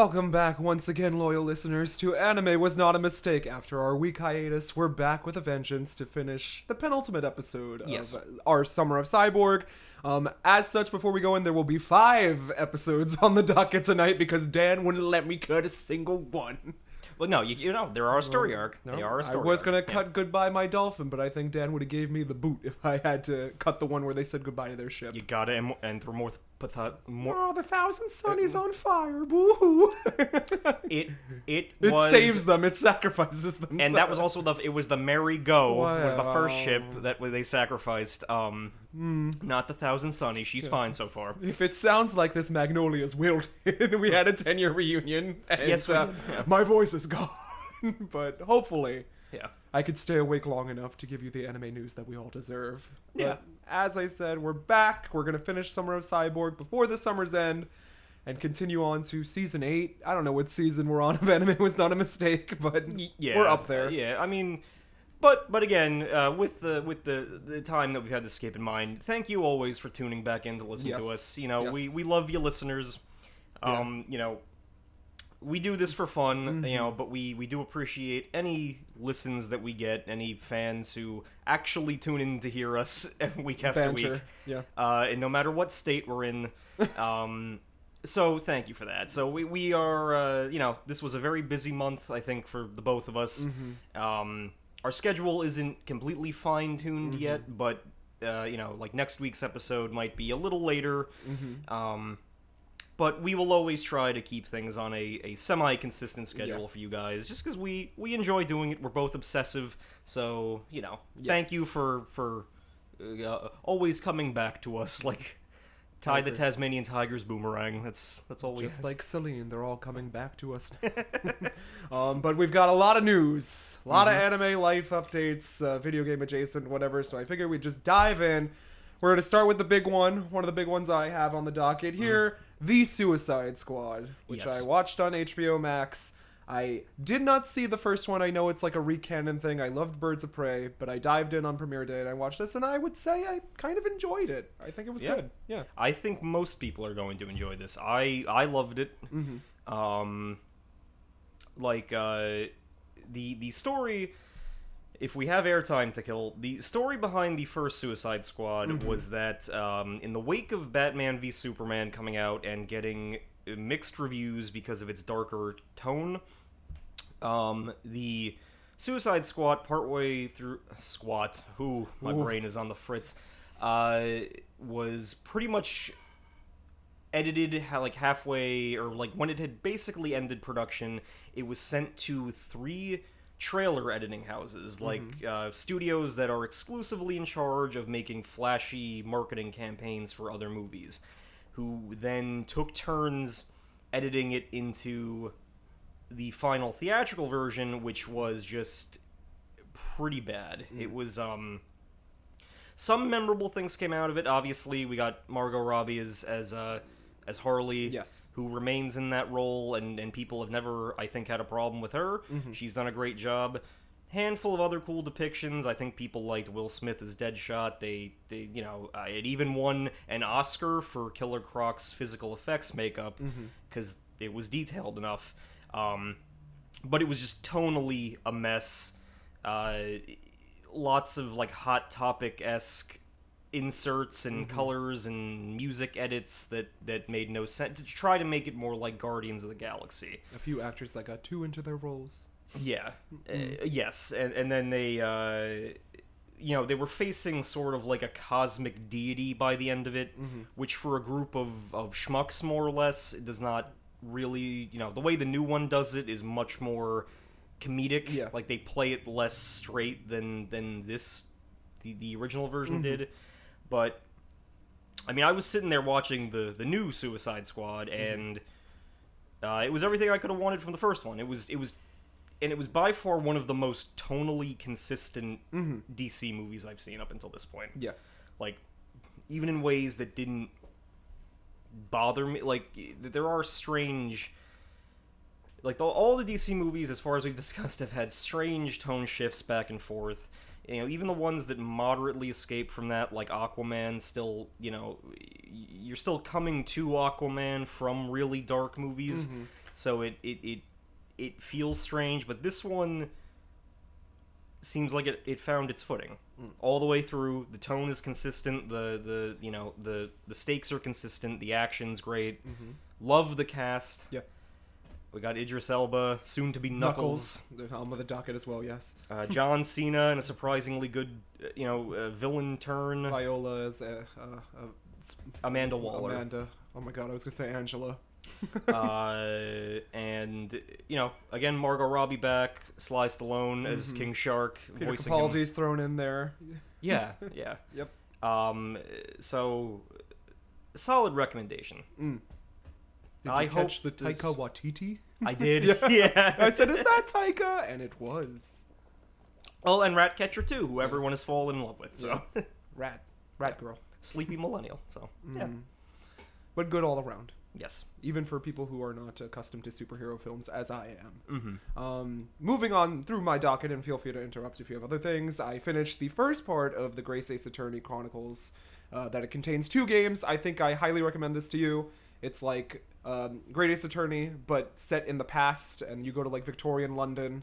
Welcome back once again, loyal listeners, to Anime Was Not a Mistake. After our week hiatus, we're back with a vengeance to finish the penultimate episode Yes. of our Summer of Cyborg. Um, as such, before we go in, there will be five episodes on the docket tonight because Dan wouldn't let me cut a single one. Well, no, you, you know, there are a story arc. they are a story I was arc. gonna Yeah. cut goodbye my dolphin, but I think Dan would have gave me the boot if I had to cut the one where they said goodbye to their ship. You gotta, and, and through more, more Oh, the Thousand Sunny's on fire! Boo! it, it, it was, saves them. It sacrifices them. and that was also the, it was the Merry Go was the first ship that they sacrificed. Um, Hmm. not the Thousand Sunny. She's fine so far. If it sounds like this Magnolia's wilted, we had a 10 year reunion, and Yes, uh, yeah. my voice is gone. but hopefully, Yeah. I could stay awake long enough to give you the anime news that we all deserve. But Yeah. as I said, we're back. We're going to finish Summer of Cyborg before the summer's end and continue on to season 8. I don't know what season we're on of anime was not a mistake, but yeah, we're up there. yeah, I mean, but but again, uh, with the with the the time that we've had to skip in mind, thank you always for tuning back in to listen to Yes. us. You know, we Yes. we love you, listeners. Um, you know. We do this for fun, Mm-hmm. you know, but we, we do appreciate any listens that we get, any fans who actually tune in to hear us week after Banter. week Yeah. uh, and no matter what state we're in. Um, so thank you for that. So we we are, uh, you know, this was a very busy month, I think, for the both of us. Um, our schedule isn't completely fine tuned yet, but uh, you know, like next week's episode might be a little later. Um, but we will always try to keep things on a, a semi consistent schedule Yeah. for you guys, just because we we enjoy doing it. We're both obsessive, so you know, thank you for for uh, always coming back to us like Ty the Tasmanian Tiger's boomerang. That's that's all we Just ask. like Celine, they're all coming back to us. um, but we've got a lot of news, a lot Mm-hmm. of anime life updates, uh, video game adjacent, whatever. So I figure we'd just dive in. We're gonna start with the big one, one of the big ones I have on the docket here, The Suicide Squad, which. Yes. I watched on HBO Max. I did not see the first one. I know it's like a recanon thing. I loved Birds of Prey, but I dived in on premiere day and I watched this, and I would say I kind of enjoyed it. I think it was Yeah. good. Yeah. I think most people are going to enjoy this. I I loved it. Mm-hmm. Um, like uh, the the story. If we have airtime to kill, the story behind the first Suicide Squad Mm-hmm. was that um, in the wake of Batman v Superman coming out and getting mixed reviews because of its darker tone, um, the Suicide Squad partway through squat, who my Ooh. brain is on the fritz, uh, was pretty much edited like halfway or like when it had basically ended production. It was sent to three trailer editing houses, like uh, studios that are exclusively in charge of making flashy marketing campaigns for other movies, who then took turns editing it into the final theatrical version, which was just pretty bad. It was um some memorable things came out of it. Obviously, we got Margot Robbie as as uh as Harley, Yes. who remains in that role, and and people have never, I think, had a problem with her. She's done a great job. Handful of other cool depictions. I think people liked Will Smith as Deadshot. They, they, you know, uh, it even won an Oscar for Killer Croc's physical effects makeup because it was detailed enough. Um, but it was just tonally a mess. Uh, lots of like hot topic esque inserts and colors and music edits that that made no sense to try to make it more like Guardians of the Galaxy. A few actors that got too into their roles. Yeah, uh, yes, and and then they. Uh, you know, they were facing sort of like a cosmic deity by the end of it, which for a group of, of schmucks, more or less, it does not really, you know, the way the new one does it is much more comedic. Yeah. Like they play it less straight than than this, the, the original version did. But, I mean, I was sitting there watching the, the new Suicide Squad, and uh, it was everything I could have wanted from the first one. It was, it was and it was by far one of the most tonally consistent DC movies I've seen up until this point. Yeah. Like, even in ways that didn't bother me. Like, there are strange. Like, the, all the DC movies, as far as we've discussed, have had strange tone shifts back and forth. You know, even the ones that moderately escape from that, like Aquaman, still, you know, you're still coming to Aquaman from really dark movies. Mm-hmm. so it it it, it feels strange. But this one seems like it, it found its footing mm. all the way through. The tone is consistent. The the you know the the stakes are consistent. The action's great. Mm-hmm. Love the cast. Yeah. We got Idris Elba, soon to be Knuckles. Knuckles. I'm on the docket as well. Yes. Uh, John Cena in a surprisingly good, uh, you know, uh, villain turn. Viola is uh, uh, uh, Amanda Waller. Amanda. Oh my god, I was gonna say Angela. uh, and you know, again, Margot Robbie back, Sly Stallone as King Shark, Mm-hmm. Peter voicing him. Thrown in there. Yeah, yeah. Yep. Um, so solid recommendation. Mm. Did I you hope catch the this- Taika Waititi? I did. yeah. I said, "Is that Taika?" And it was. Well, and Ratcatcher too, who everyone has fallen in love with. So, Rat, rat girl. sleepy millennial. So, yeah. Mm. But good all around. Yes. Even for people who are not accustomed to superhero films, as I am. Mm-hmm. Um, moving on through my docket, and feel free to interrupt if you have other things. I finished the first part of the Great Ace Attorney Chronicles. Uh, that it contains two games. I think I highly recommend this to you. It's like um, Great Ace Attorney, but set in the past, and you go to like Victorian London,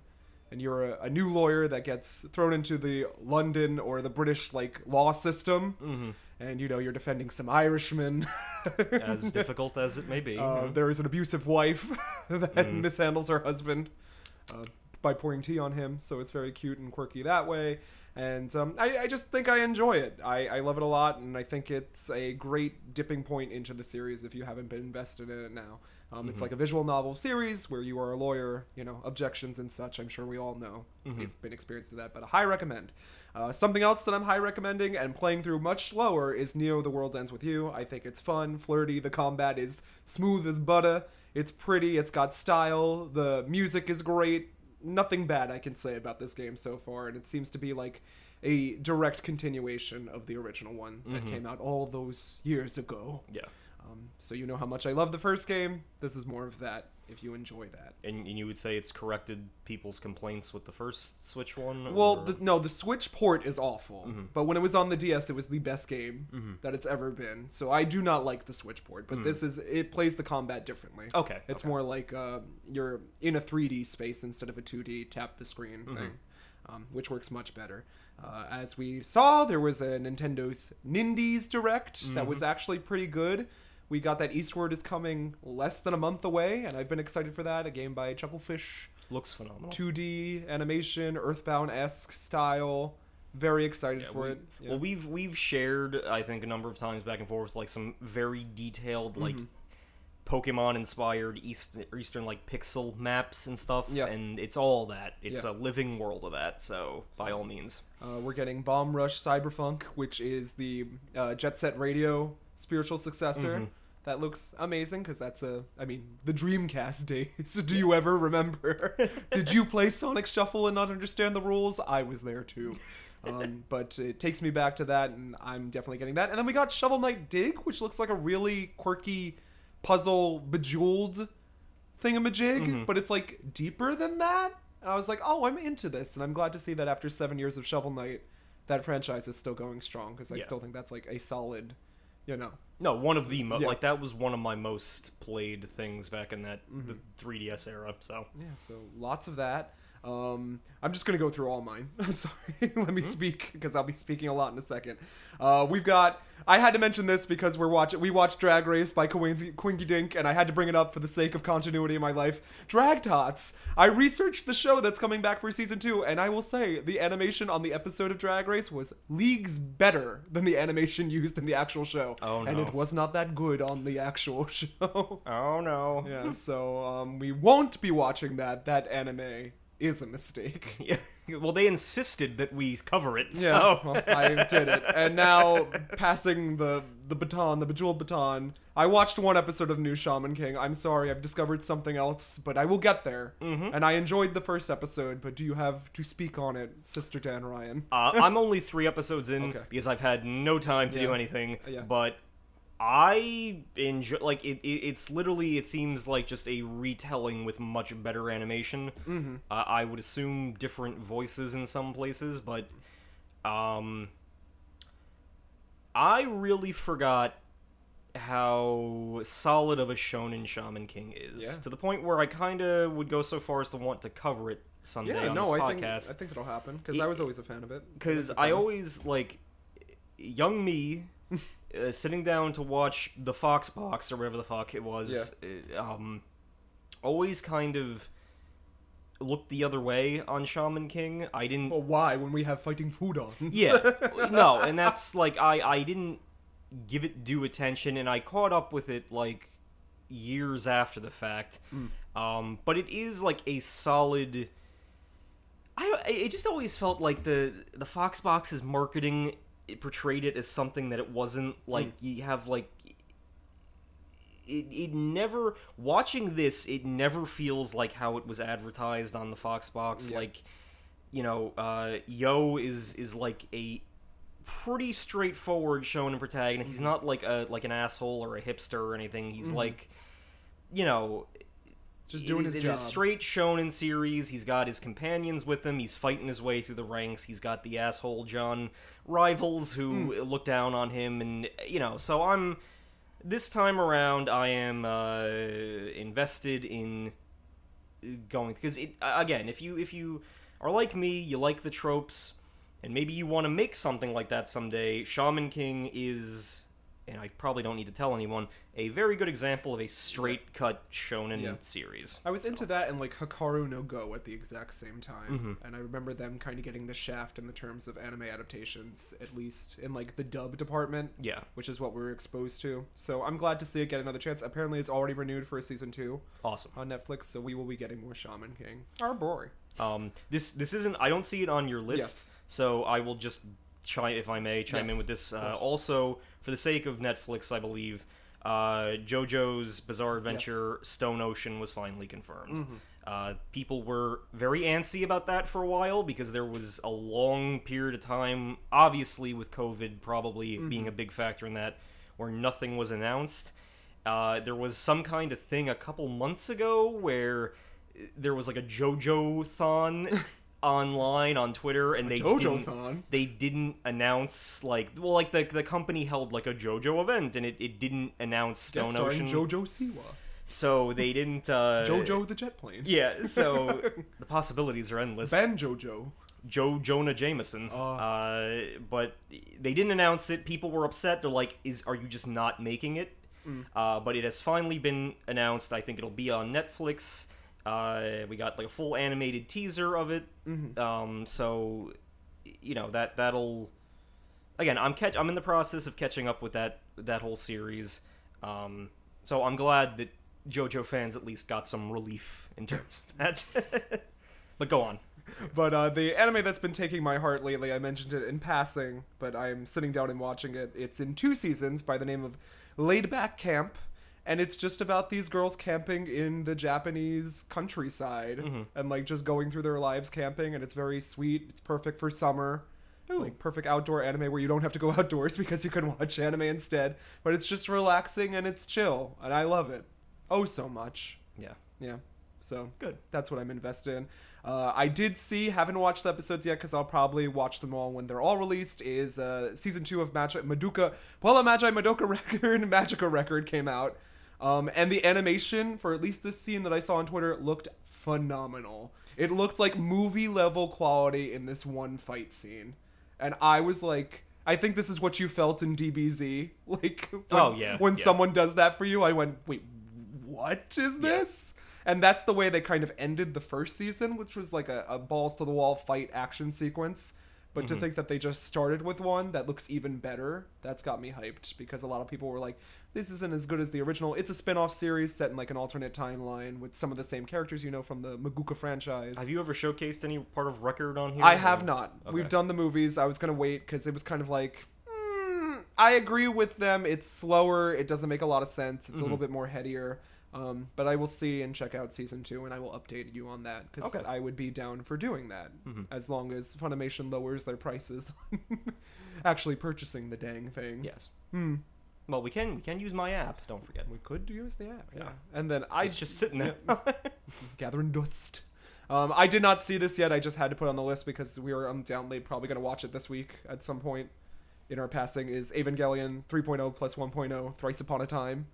and you're a, a new lawyer that gets thrown into the London or the British like law system, Mm-hmm. and you know you're defending some Irishmen. As difficult as it may be. Uh, there is an abusive wife that Mm. mishandles her husband uh, by pouring tea on him, so it's very cute and quirky that way. And um, I, I just think I enjoy it. I, I love it a lot, and I think it's a great dipping point into the series if you haven't been invested in it now. Um, It's like a visual novel series where you are a lawyer, you know, objections and such. I'm sure we all know. We've been experienced to that, but a high recommend. Uh, something else that I'm high recommending and playing through much slower is Neo: The World Ends with You. I think it's fun, flirty. The combat is smooth as butter. It's pretty. It's got style. The music is great. Nothing bad I can say about this game so far, and it seems to be like a direct continuation of the original one that came out all those years ago. yeah. Um, so you know how much I love the first game. This is more of that. If you enjoy that. And, and you would say it's corrected people's complaints with the first Switch one? Well, the, no, the Switch port is awful. But when it was on the DS, it was the best game Mm-hmm. that it's ever been. So I do not like the Switch port. But this is it plays the combat differently. Okay, it's okay. more like uh, you're in a 3D space instead of a 2D tap the screen Mm-hmm. thing, um, which works much better. Uh, as we saw, there was a Nintendo's Nindies Direct that was Mm-hmm. actually pretty good. We got that Eastward is coming less than a month away, and I've been excited for that. A game by Chucklefish. looks phenomenal. 2D animation, Earthbound esque style. Very excited Yeah, for we- it. Yeah. Well, we've we've shared I think a number of times back and forth like some very detailed like Mm-hmm. Pokemon inspired East Eastern like pixel maps and stuff. Yeah. and it's all that. It's Yeah. a living world of that. So by all means, Uh, we're getting Bomb Rush Cyberpunk, which is the uh, Jet Set Radio spiritual successor. Mhm. That looks amazing because that's a, I mean, the Dreamcast days. Do you ever remember? Did you play Sonic Shuffle and not understand the rules? I was there too. Um, but it takes me back to that, and I'm definitely getting that. And then we got Shovel Knight Dig, which looks like a really quirky puzzle bejeweled thingamajig, Mhm. but it's like deeper than that. And I was like, oh, I'm into this, and I'm glad to see that after seven years of Shovel Knight, that franchise is still going strong because I Yeah. still think that's like a solid, you know. no, one of the mo- Yeah. like that was one of my most played things back in that Mm-hmm. the 3DS era. So Yeah, so lots of that. Um, I'm just gonna go through all mine. I'm sorry. Let me speak because I'll be speaking a lot in a second. Uh, we've got. I had to mention this because we're watching. We watched Drag Race by Quinky, Quinky Dink, and I had to bring it up for the sake of continuity in my life. Drag Tots. I researched the show that's coming back for season two, and I will say the animation on the episode of Drag Race was leagues better than the animation used in the actual show. Oh, no! And it was not that good on the actual show. oh no, Yeah, so um, we won't be watching that. That anime is a mistake. yeah. Well, they insisted that we cover it. So. Yeah, well, I did it, and now passing the the baton, the bejeweled baton. I watched one episode of New Shaman King. I'm sorry, I've discovered something else, but I will get there. Mhm. And I enjoyed the first episode. But do you have to speak on it, Sister Dan Ryan? Uh, I'm only three episodes in Okay. because I've had no time to do anything. Yeah. But I enjoy like it, it. It's literally it seems like just a retelling with much better animation. Mm-hmm. Uh, I would assume different voices in some places, but um, I really forgot how solid of a shonen Shaman King is. Yeah. To the point where I kind of would go so far as to want to cover it someday Yeah, on no, this I think. I think that'll happen because I was always a fan of it. because I always like young me uh, sitting down to watch the Fox Box or whatever the fuck it was. uh, Um, always kind of looked the other way on Shaman King. I didn't. Well, why when we have fighting food on? Yeah, no, and that's like I I didn't give it due attention, and I caught up with it like years after the fact. Um, but it is like a solid. I don't- it just always felt like the the Fox Box's marketing it portrayed it as something that it wasn't. Hmm. Like you have like it, it never watching this it never feels like how it was advertised on the fox box Yeah. like you know uh Yoh is is like a pretty straightforward shonen protagonist he's mm-hmm. not like a like an asshole or a hipster or anything he's mm-hmm. like you know Just doing his in job. a straight shonen series. He's got his companions with him. He's fighting his way through the ranks. He's got the asshole John rivals who Hmm. look down on him, and you know. So I'm this time around. I am uh, invested in going because it again. If you if you are like me, you like the tropes, and maybe you want to make something like that someday. Shaman King is. And I probably don't need to tell anyone a very good example of a straight cut shonen Yeah. series. I was into that and like Hikaru no Go at the exact same time, Mm-hmm. and I remember them kind of getting the shaft in the terms of anime adaptations, at least in like the dub department, Yeah. which is what we were exposed to. So I'm glad to see it get another chance. Apparently, it's already renewed for a season two Awesome. on Netflix, so we will be getting more Shaman King. Our boy. Um, this this isn't. I don't see it on your list, Yes. so I will just chime, if I may, chime Yes, in with this. Uh, also, for the sake of Netflix, I believe uh, JoJo's Bizarre Adventure Stone Ocean was finally confirmed. Mm-hmm. Uh, people were very antsy about that for a while because there was a long period of time, obviously with COVID probably Mm-hmm. being a big factor in that, where nothing was announced. Uh, there was some kind of thing a couple months ago where there was like a JoJo thon online on Twitter, and they didn't, they didn't announce like well like the the company held like a JoJo event, and it, it didn't announce Stone Ocean, JoJo Siwa. so they didn't uh, JoJo the jet plane. Yeah, so the possibilities are endless. Ben JoJo. Joe Jonah Jameson. Oh. Uh, but they didn't announce it. People were upset. They're like, "Is are you just not making it?" Mm. Uh, but it has finally been announced. I think it'll be on Netflix. Uh, we got like a full animated teaser of it. Mm-hmm. Um, so you know that that'll again. I'm catch. I'm in the process of catching up with that that whole series. Um, so I'm glad that JoJo fans at least got some relief in terms of that. but go on. But uh, the anime that's been taking my heart lately, I mentioned it in passing, but I'm sitting down and watching it. It's in two seasons by the name of Laid Back Camp, and it's just about these girls camping in the Japanese countryside and like just going through their lives camping, and it's very sweet. It's perfect for summer. Like perfect outdoor anime where you don't have to go outdoors because you can watch anime instead. But it's just relaxing and it's chill, and I love it. Oh, so much. Yeah. Yeah. So Good. That's what I'm invested in. Uh, I did see, haven't watched the episodes yet because I'll probably watch them all when they're all released. Is uh, season two of Magi Madoka, well, a Magi Madoka record, Magica record came out, um, and the animation for at least this scene that I saw on Twitter looked phenomenal. It looked like movie level quality in this one fight scene, and I was like. I think this is what you felt in DBZ. Like, when, Oh, yeah, when yeah. someone does that for you, I went, "Wait, what is this?" And that's the way they kind of ended the first season, which was like a, a balls to the wall fight action sequence. But Mm-hmm. to think that they just started with one that looks even better, that's got me hyped because a lot of people were like, this isn't as good as the original. It's a spin off series set in like an alternate timeline with some of the same characters you know from the Maguka franchise. Have you ever showcased any part of record on here? I have or- not. Okay. We've done the movies. I was gonna wait because it was kind of like. mm, I agree with them. It's slower. It doesn't make a lot of sense. It's a little bit more headier. Um, but I will see and check out season two, and I will update you on that because Okay. I would be down for doing that as long as Funimation lowers their prices actually purchasing the dang thing. Yes. Hmm. Well, we can we can use my app. Don't forget. We could use the app, yeah. And then I It's just sitting there. gathering dust. Um, I did not see this yet. I just had to put it on the list because we were undoubtedly probably going to watch it this week at some point. in our passing is Evangelion 3.0 plus 1.0 Thrice Upon a Time.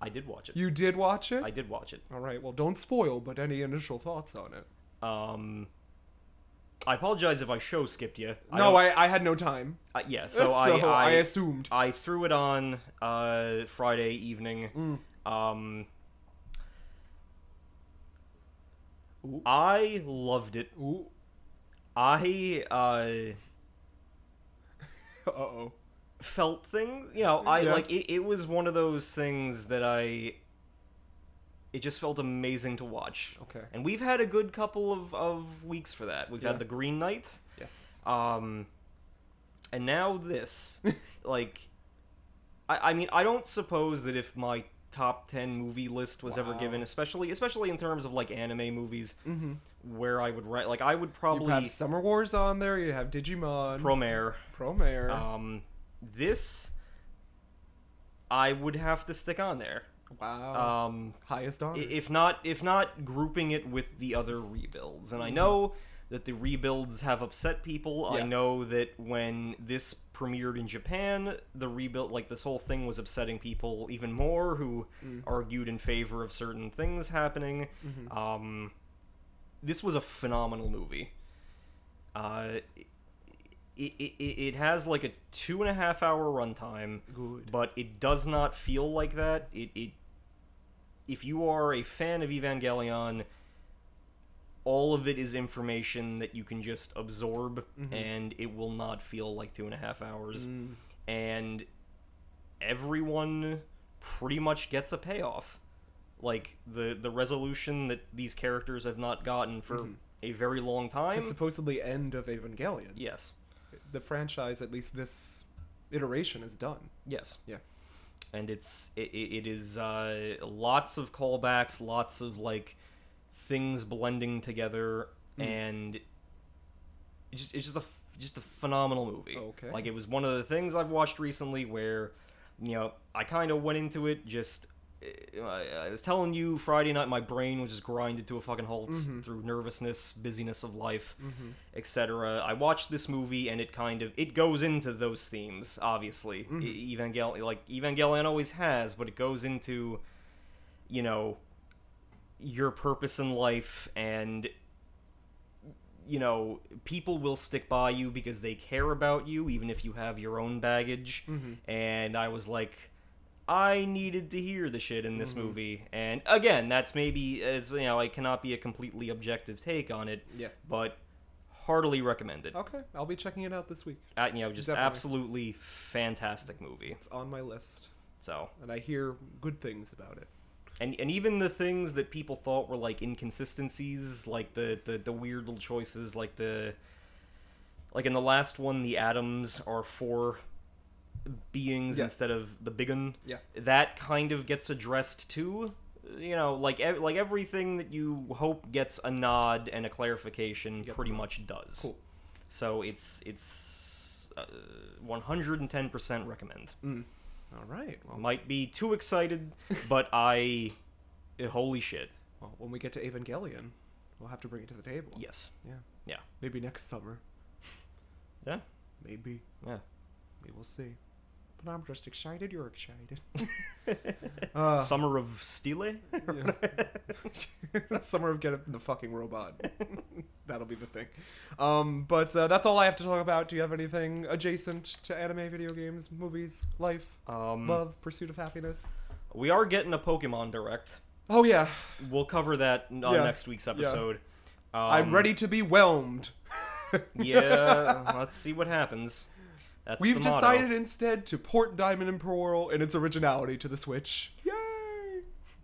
I did watch it. You did watch it? I did watch it. All right. Well, don't spoil, but any initial thoughts on it? Um, I apologize if I show skipped you. no, don't- I, I had no time. uh, yeah. So, I, I assumed. I threw it on uh, Friday evening. Mm. Um, Ooh. I loved it. Ooh. I uh, Uh oh. felt things. You know, I Yeah. like it. It was one of those things that I. It just felt amazing to watch. Okay. And we've had a good couple of, of weeks for that. We've Yeah. had the Green Knight. Yes. Um, and now this, like, I, I mean, I don't suppose that if my top ten movie list was ever given, especially especially in terms of like anime movies, Mm-hmm. where I would write, like, I would You probably have Summer Wars on there. You have Digimon. Promare. Promare. Um, this, I would have to stick on there. Wow. Um, Highest I- honor. if not if not grouping it with the other rebuilds and i know that the rebuilds have upset people i Mm-hmm. Know that when this premiered in japan the rebuild like this whole thing was upsetting people even more who Mm. argued in favor of certain things happening Mhm. um this was a phenomenal movie uh it, it, it it has like a two and a half hour runtime Good. but it does not feel like that. It, it if you are a fan of Evangelion, all of it is information that you can just absorb, Mhm. and it will not feel like two and a half hours. Mm. And everyone pretty much gets a payoff. Like the the resolution that these characters have not gotten for Mhm. a very long time. The supposedly end of Evangelion. Yes. The franchise, at least this iteration, is done. Yes. Yeah. And it's it, it it is uh, lots of callbacks, lots of like things blending together, Mm. and it's just it's just a just a phenomenal movie. Okay. Like it was one of the things I've watched recently where you know I kind of went into it just. Uh, I I was telling you Friday night, my brain was just grinded to a fucking halt Mhm. through nervousness, busyness of life Mm-hmm. etc. I watched this movie and it kind of it goes into those themes, obviously. Mhm. E- Evangel like Evangelion always has, but it goes into you know your purpose in life and you know people will stick by you because they care about you even if you have your own baggage Mm-hmm. and I was like, I needed to hear the shit in this Mhm. movie. And again, that's maybe as you know, I cannot be a completely objective take on it, Yeah. but heartily recommended. Okay, I'll be checking it out this week. Uh, you know, just Definitely. absolutely fantastic movie. It's on my list, So, and I hear good things about it. and and even the things that people thought were like inconsistencies, like the the, the weird little choices, like the like in the last one, the Adams are four beings Yeah. instead of the big one. Yeah. that kind of gets addressed too. You know, like ev- like everything that you hope gets a nod and a clarification Gets pretty a much does. Cool. So it's it's uh, one hundred and ten percent recommend. Mm. All right. Well, Might be too excited, but I eh, holy shit. well, when we get to Evangelion, we'll have to bring it to the table. Yes. Yeah. Yeah. Maybe next summer. Yeah. Maybe. Yeah. We will see. But I'm just excited. You're excited. uh, Summer of Stile? Summer of Get Up in the Fucking Robot. That'll be the thing. Um, but uh, that's all I have to talk about. Do you have anything adjacent to anime, video games, movies, life, Um, love, pursuit of happiness? we are getting a Pokemon Direct. Oh yeah, We'll cover that on Yeah. next week's episode. Um, I'm ready to be whelmed. yeah, let's see what happens. That's We've the motto. decided instead to port Diamond and Pearl and its originality to the Switch. Yay!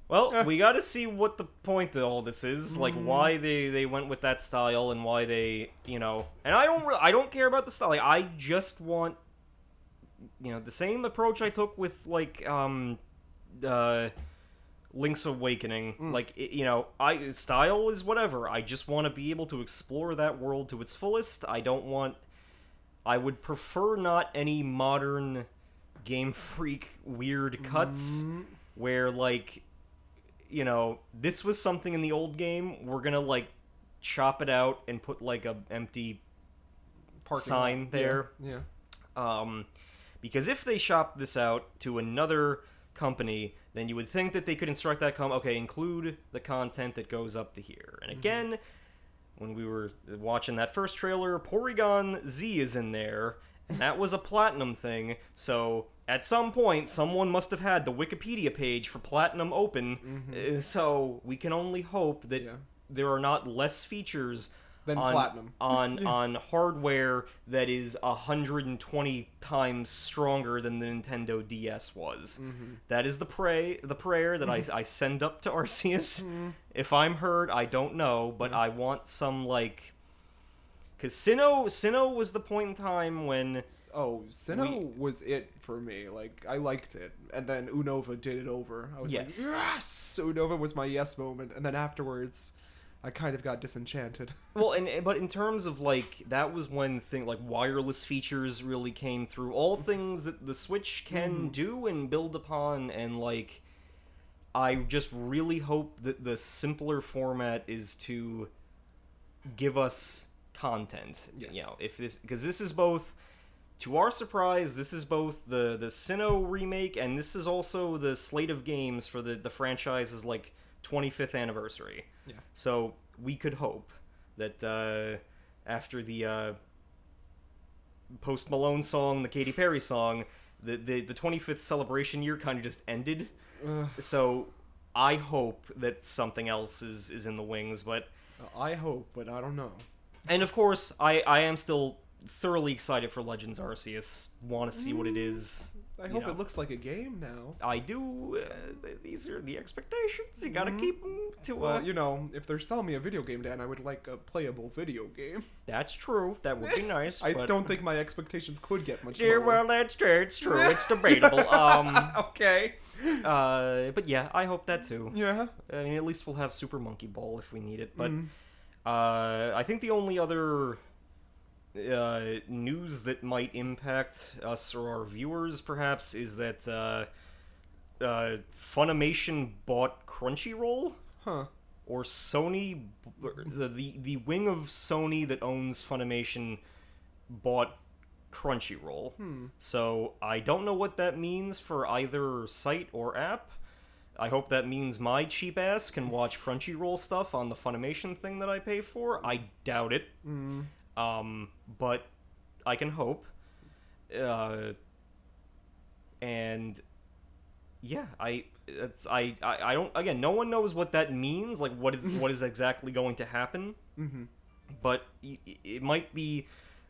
Well, we got to see what the point of all this is, like Mm. why they they went with that style and why they, you know. And I don't re- I don't care about the style. Like, I just want you know, the same approach I took with like um uh Link's Awakening. Mm. Like it, you know, I style is whatever. I just want to be able to explore that world to its fullest. I don't want I would prefer not any modern Game Freak weird cuts Mm, where like you know this was something in the old game we're gonna like chop it out and put like a empty parking Sign lot. there. Yeah. Um, because if they shop this out to another company, then you would think that they could instruct that com okay, include the content that goes up to here. And again, when we were watching that first trailer, Porygon Z is in there, and that was a platinum thing. So at some point, someone must have had the Wikipedia page for platinum open. uh, So we can only hope that Yeah. there are not less features Than on, platinum. on on hardware that is 120 times stronger than the Nintendo DS was. Mm-hmm. That is the pray the prayer that I, I send up to Arceus. Mm-hmm. If I'm heard, I don't know, but I want some like cuz Sinnoh Sinnoh was the point in time when Oh, Sinnoh was it for me. Like I liked it, and then Unova did it over. I was Yes. like, yes. Unova was my yes moment, and then afterwards, I kind of got disenchanted. Well, and but in terms of like that was when thing like wireless features really came through. All things that the Switch can mm-hmm. do and build upon, and like I just really hope that the simpler format is to give us content. Yes. You know, if this because this is both. To our surprise, this is both the the Sinnoh remake and this is also the slate of games for the the franchise's like 25th anniversary. Yeah. So we could hope that uh, after the uh, Post Malone song, the Katy Perry song, the, the the 25th celebration year kind of just ended. Ugh. So I hope that something else is is in the wings. But I hope, but I don't know. and of course, I I am still thoroughly excited for Legends Arceus. Want to see what it is. I hope know. it looks like a game now. I do. Uh, these are the expectations. You gotta Mhm. keep them to. Uh, Well, you know, if they're selling me a video game, Dan, I would like a playable video game. that's true. That would be nice. I but... don't think my expectations could get much Yeah, lower. well, that's true. It's true. It's debatable. Um, okay. uh, but yeah, I hope that too. Yeah. I mean, at least we'll have Super Monkey Ball if we need it. But Mm. uh, I think the only other uh, news that might impact us or our viewers, perhaps, is that uh, uh, Funimation bought Crunchyroll. Huh. or Sony, the, the the wing of Sony that owns Funimation bought Crunchyroll. Hmm. So I don't know what that means for either site or app. I hope that means my cheap ass can watch Crunchyroll stuff on the Funimation thing that I pay for. I doubt it. Mm. Um, but I can hope. Uh, and yeah, I it's I, I I don't again. No one knows what that means. Like what is what is exactly going to happen. Mm-hmm. But it might be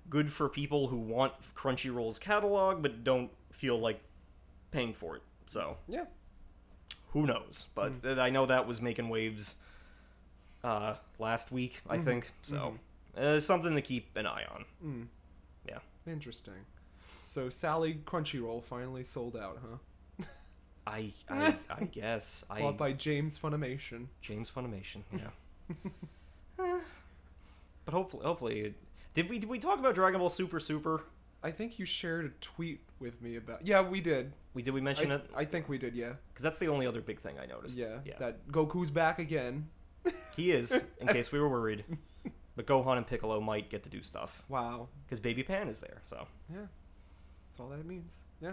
good for people who want Crunchyroll's catalog but don't feel like paying for it. So Yeah. who knows? But th- I know that was making waves uh, last week. I Mhm. think so. Uh, something to keep an eye on. Mm. Yeah. Interesting. So Sally Crunchyroll finally sold out, huh? I I, I guess I Bought by James Funimation. James Funimation. Yeah. Eh. but hopefully, hopefully, did we did we talk about Dragon Ball Super Super? I think you shared a tweet with me about. Yeah, we did. We did we mention I, it I think we did. Yeah. because that's the only other big thing I noticed. Yeah. yeah. That Goku's back again. He is, in case we were worried. But Gohan and Piccolo might get to do stuff Wow. because Baby Pan is there. So Yeah. That's all that it means. Yeah.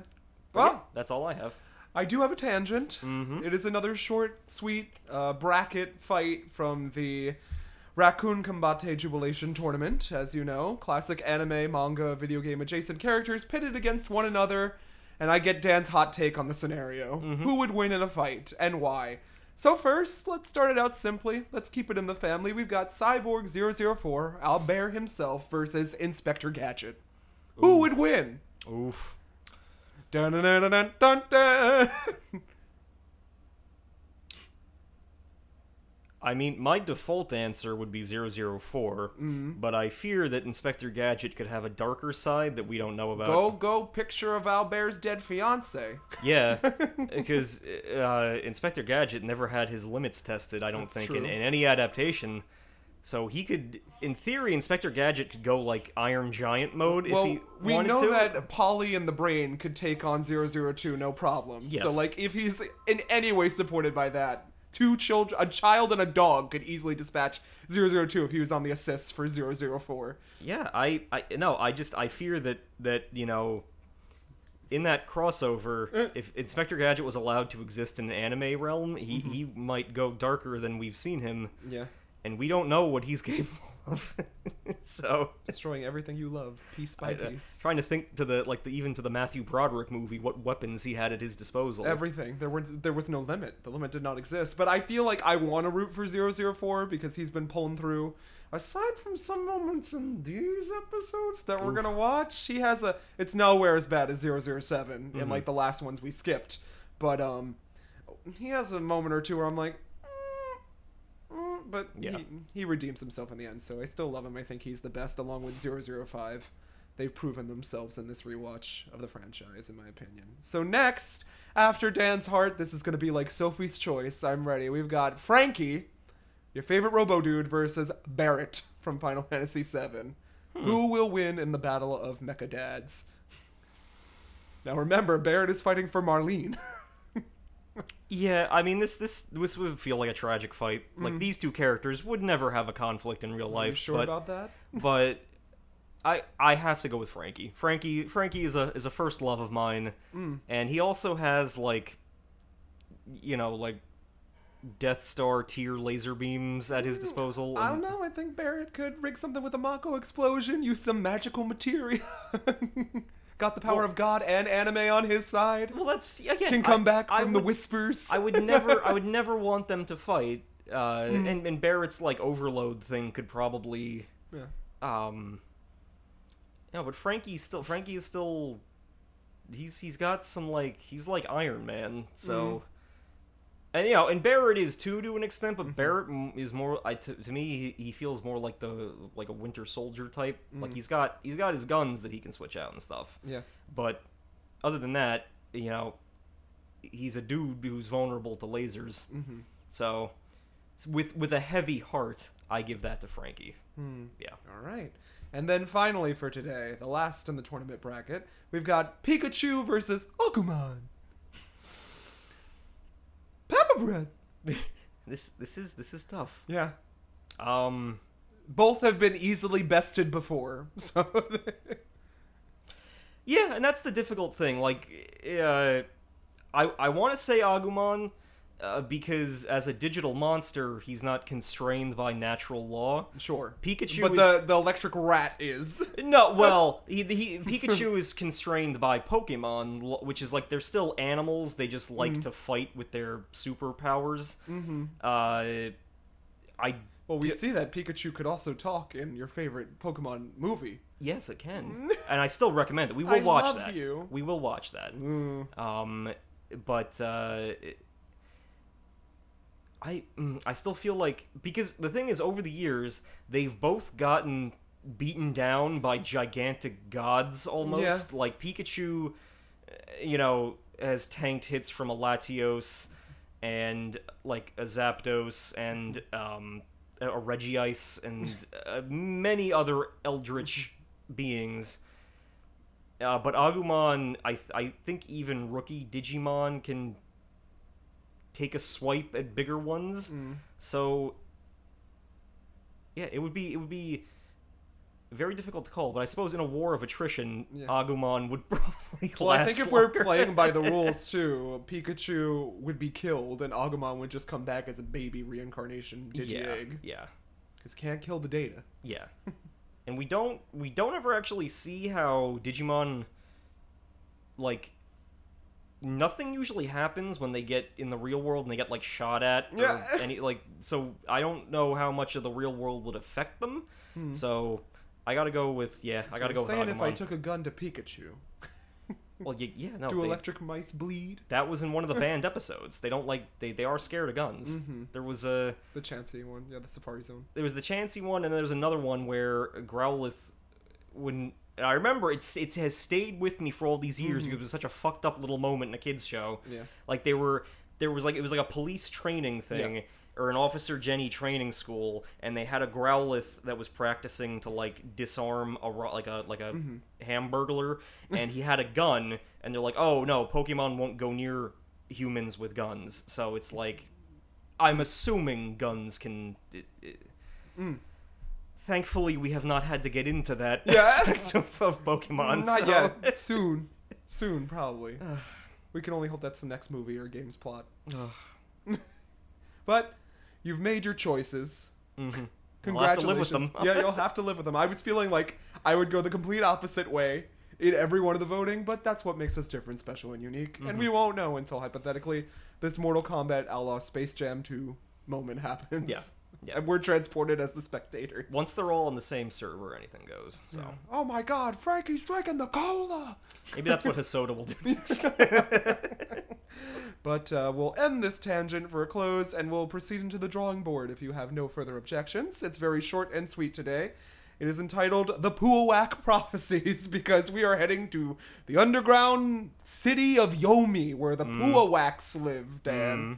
But yeah, Well, that's all I have. I do have a tangent. Mm-hmm. It is another short, sweet uh, bracket fight from the Raccoon Combate Jubilation Tournament. As you know, classic anime, manga, video game adjacent characters pitted against one another, and I get Dan's hot take on the scenario. Who would win in a fight, and why? So, first, let's start it out simply. Let's keep it in the family. We've got Cyborg 004, Albert himself, versus Inspector Gadget. Who would win? Oof. Dun dun dun dun dun dun. I mean, my default answer would be 004, Mm-hmm. but I fear that Inspector Gadget could have a darker side that we don't know about. Go, go, picture of Albert's dead fiance. Yeah, because uh, Inspector Gadget never had his limits tested, I don't That's think, in, in any adaptation. So he could, in theory, Inspector Gadget could go like Iron Giant mode well, if he we wanted know to. that Polly and the Brain could take on 002 no problem. Yes. So, like, if he's in any way supported by that, two children, a child and a dog could easily dispatch 002 if he was on the assists for 004. Yeah, I, I no, I just I fear that that you know, in that crossover, eh. if Inspector Gadget was allowed to exist in an anime realm, he mm-hmm. he might go darker than we've seen him, Yeah. and we don't know what he's capable. so. Destroying everything you love, piece by I, uh, piece. trying to think to the like the even to the Matthew Broderick movie, what weapons he had at his disposal. Everything. There was there was no limit. The limit did not exist. But I feel like I want to root for 004 because he's been pulling through. Aside from some moments in these episodes that we're Oof. gonna watch, he has a. It's nowhere as bad as 007 Mm-hmm. in like the last ones we skipped. But um, he has a moment or two where I'm like. "Mm, mm," But Yeah. he, he redeems himself in the end, so I still love him. I think he's the best, along with 005. They've proven themselves in this rewatch of the franchise, in my opinion. So next, after Dan's Heart, this is going to be like Sophie's Choice. I'm ready. We've got Frankie, your favorite Robo Dude, versus Barret from Final Fantasy VII. Who will win in the battle of Mecha Dads? Now remember, Barret is fighting for Marlene. Yeah, I mean this this this would feel like a tragic fight. Like these two characters would never have a conflict in real life. sure but, about that? but I I have to go with Frankie. Frankie Frankie is a is a first love of mine, Mm. and he also has like, you know, like Death Star tier laser beams at his disposal. Mm, I don't know. I think Barret could rig something with a Mako explosion, use some magical materia. Got the power Well- of God and anime on his side. Well, that's again Can come I- back from the whispers. I would never I would never want them to fight. Uh, Mm. and, and Barret's like overload thing could probably Yeah. um yeah. but frankie's still frankie is still he's he's got some like he's like iron man so Mm-hmm. And you know and barret is too to an extent Mm-hmm. but barret is more I, to, to me he, he feels more like the like a winter soldier type Mm. like he's got he's got his guns that he can switch out and stuff Yeah. but other than that you know he's a dude who's vulnerable to lasers Mm-hmm. so with with a heavy heart i give that to frankie Hmm. yeah All right. And then finally for today, the last in the tournament bracket, we've got Pikachu versus Agumon. This this is this is tough Yeah. um Both have been easily bested before. So Yeah, and that's the difficult thing. Like, uh, I I want to say Agumon uh, because as a digital monster, he's not constrained by natural law. sure. Pikachu but is the the electric rat is. no. Well, he, he Pikachu is constrained by Pokemon, which is like they're still animals. They just like to fight with their superpowers. Mm-hmm. Uh, I Well, we Di- see that Pikachu could also talk in your favorite Pokemon movie. yes, it can, and I still recommend it. We will I watch that. you. We will watch that. Mm. Um, but uh, I mm, I still feel like because the thing is, over the years they've both gotten beaten down by gigantic gods almost. Like Pikachu, uh, you know, has tanked hits from a Latios and like a Zapdos and um, a Regice and uh, many other eldritch beings. Uh, but Agumon, I th- I think even rookie Digimon can take a swipe at bigger ones. Mm. So yeah, it would be it would be very difficult to call. But I suppose in a war of attrition, Yeah. Agumon would probably Well, I think if we're playing by the rules too, Pikachu would be killed and Agumon would just come back as a baby reincarnation Digi-Egg. yeah, Because can't kill the data. yeah. and we don't we don't ever actually see how Digimon like nothing usually happens when they get in the real world and they get like shot at Yeah. any like so I don't know how much of the real world would affect them. So I gotta go with yeah, I gotta I'm go with saying if I took a gun to Pikachu, well, yeah, yeah no, do they- electric mice bleed? that was in one of the banned episodes. They don't like they they are scared of guns. Mhm. There was a The Chansey one, yeah, the Safari Zone. there was the Chansey one, and then there was another one where Growlithe wouldn't. And I remember it's it has stayed with me for all these years Mhm. because it was such a fucked up little moment in a kids show. Yeah. Like they were there was like it was like a police training thing Yeah. or an officer Jenny training school, and they had a Growlithe that was practicing to like disarm a like a like a Mhm. hamburglar, and he had a gun, and they're like, oh no, Pokemon won't go near humans with guns, so it's like. I'm assuming guns can. Thankfully, we have not had to get into that Yeah. aspect of, of Pokemon. Not so- yet. Soon. Soon, probably. we can only hope that's the next movie or game's plot. But you've made your choices. Mhm. We'll have to live with Congratulations. them. yeah, you'll have to live with them. I was feeling like I would go the complete opposite way in every one of the voting, but that's what makes us different, special, and unique. And Mm-hmm. we won't know until hypothetically this Mortal Kombat a la Space Jam 2 moment happens. Yeah. Yeah. And we're transported as the spectators. Once they're all on the same server, anything goes. So Oh my god, Franky's drinking the cola! maybe that's what Hosoda will do next. Time. But uh, we'll end this tangent for a close and we'll proceed into the drawing board if you have no further objections. It's very short and sweet today. It is entitled The Puawak Prophecies because we are heading to the underground city of Yomi where the Puawaks lived. And Mm,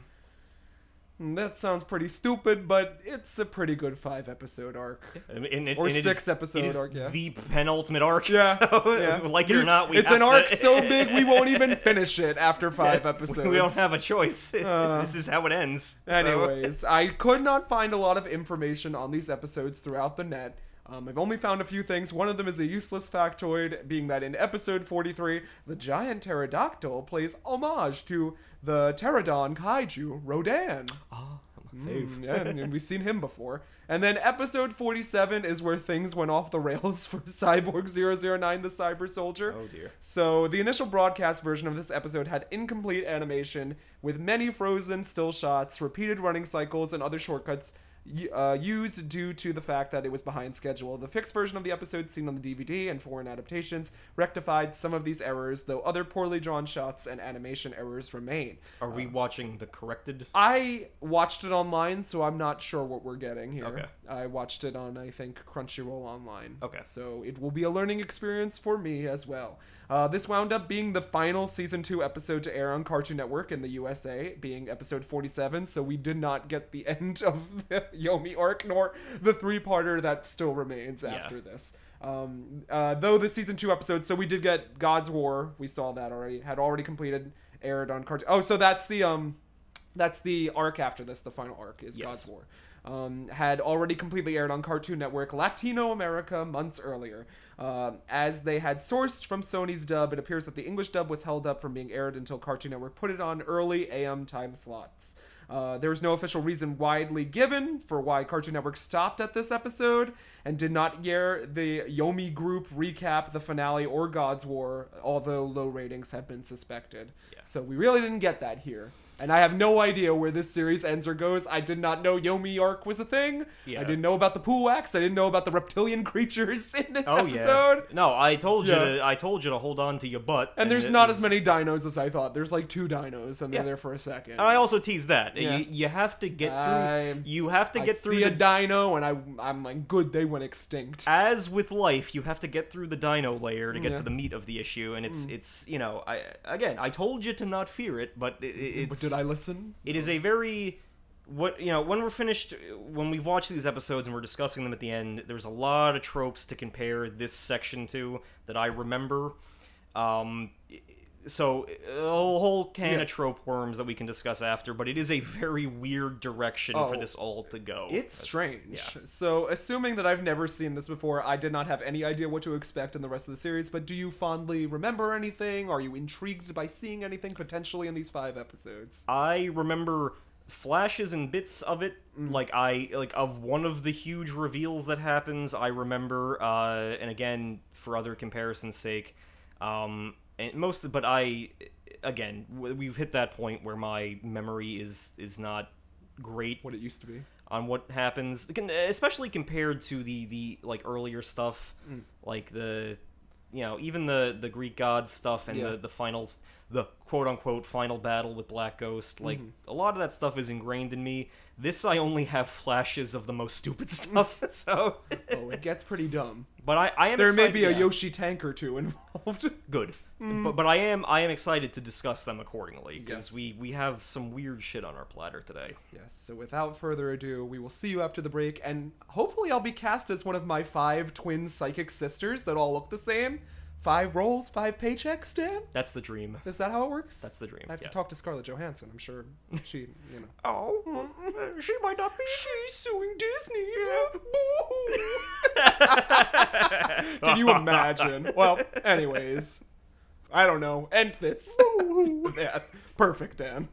that sounds pretty stupid, but it's a pretty good five episode arc. And- and it- Or and it is- six episode it is arc, yeah. The penultimate arc. Yeah, So, yeah. like it or not, we it's an arc so big we won't even finish it after five episodes. We don't have a choice. Uh. this is how it ends. So- Anyways, I could not find a lot of information on these episodes throughout the net. Um, I've only found a few things. One of them is a useless factoid, being that in episode 43, the giant pterodactyl plays homage to the pterodon kaiju, Rodan. My fave. Mm, yeah, and we've seen him before. And then episode 47 is where things went off the rails for Cyborg 009, the cyber soldier. Oh, dear. So the initial broadcast version of this episode had incomplete animation with many frozen still shots, repeated running cycles, and other shortcuts uh, used due to the fact that it was behind schedule. The fixed version of the episode seen on the DVD and foreign adaptations rectified some of these errors, though other poorly drawn shots and animation errors remain. Are we watching the corrected? I watched it online, so I'm not sure what we're getting here. Okay. I watched it on, I think, Crunchyroll online. Okay. So it will be a learning experience for me as well. Uh, this wound up being the final season two episode to air on Cartoon Network in the USA, being episode 47. So we did not get the end of the Yomi arc, nor the three-parter that still remains after this. Um, uh, though the season two episode, so we did get God's War. We saw that already. Had already completed, aired on Cartoon. Oh, so that's the um, that's the arc after this. The final arc is Yes. God's War. Um, had already completely aired on Cartoon Network Latino America months earlier. Um as they had sourced from Sony's dub, it appears that the English dub was held up from being aired until Cartoon Network put it on early AM time slots. Uh, there was no official reason widely given for why Cartoon Network stopped at this episode and did not air the Yomi group recap, the finale, or God's War, although low ratings have been suspected. Yeah. So we really didn't get that here. And I have no idea where this series ends or goes. I did not know Yomi arc was a thing. Yeah. I didn't know about the Puawaks. I didn't know about the reptilian creatures in this Oh episode. yeah. No, I told you. To, I told you to hold on to your butt. And there's not was- as many dinos as I thought. There's like two dinos, and they're Yeah. there for a second. And I also teased that Yeah. you, you have to get through. I- you have to I get through see the a dino, and I, I'm like, good, they went extinct. as with life, you have to get through the dino layer to get Yeah. to the meat of the issue, and it's mm. it's you know I again I told you to not fear it, but it, it's But did I listen? it is a very what you know when we're finished when we've watched these episodes and we're discussing them at the end. There's a lot of tropes to compare this section to that I remember. Um, so a whole can Yeah. of trope worms that we can discuss after, but it is a very weird direction for Oh. this all to go. It's strange. yeah. So, assuming that I've never seen this before, I did not have any idea what to expect in the rest of the series. But do you fondly remember anything? Are you intrigued by seeing anything potentially in these five episodes? I remember flashes and bits of it like i like of one of the huge reveals that happens i remember uh and again for other comparisons sake um and most but i again we've hit that point where my memory is is not great What it used to be. on what happens especially compared to the the like earlier stuff mm. like the you know even the the greek god stuff and Yeah. the the final the quote unquote final battle with black ghost like mm-hmm. a lot of that stuff is ingrained in me this i only have flashes of the most stupid stuff so Oh, it gets pretty dumb. But i i am There may excited- be a yeah, Yoshi tank or two involved. good mm. but, but i am i am excited to discuss them accordingly because Yes. we we have some weird shit on our platter today yes, so without further ado, we will see you after the break, and hopefully I'll be cast as one of my five twin psychic sisters that all look the same. Five roles, five paychecks, Dan? That's the dream. Is that how it works? That's the dream. I have yeah. to talk to Scarlett Johansson. I'm sure she, you know. Oh, mm, she might not be. She's suing Disney. Can you imagine? Well, anyways, I don't know. End this. yeah, perfect, Dan.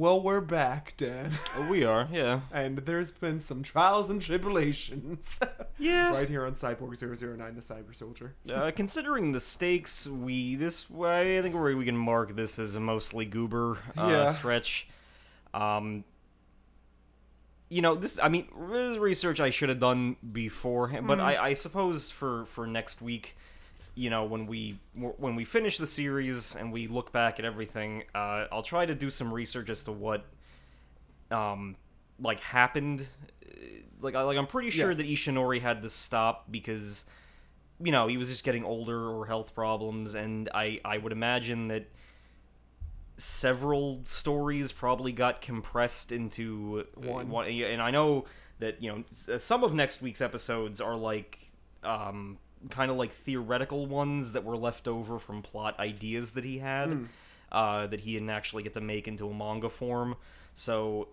Well, we're back, Dan. Oh, we are, yeah. And there's been some trials and tribulations. Yeah. right here on Cyborg 009, the Cyber Soldier. Uh, considering the stakes, we this I think we we can mark this as a mostly goober uh, Yeah. stretch. Um, you know this. I mean, research I should have done beforehand, but I, I suppose for for next week, you know, when we when we finish the series and we look back at everything, uh, I'll try to do some research as to what um like happened. Uh, Like I like I'm pretty sure Yeah. that Ishinomori had to stop because you know he was just getting older or health problems, and I I would imagine that several stories probably got compressed into uh, One. and I know that you know some of next week's episodes are like um kind of like theoretical ones that were left over from plot ideas that he had Hmm. uh that he didn't actually get to make into a manga form so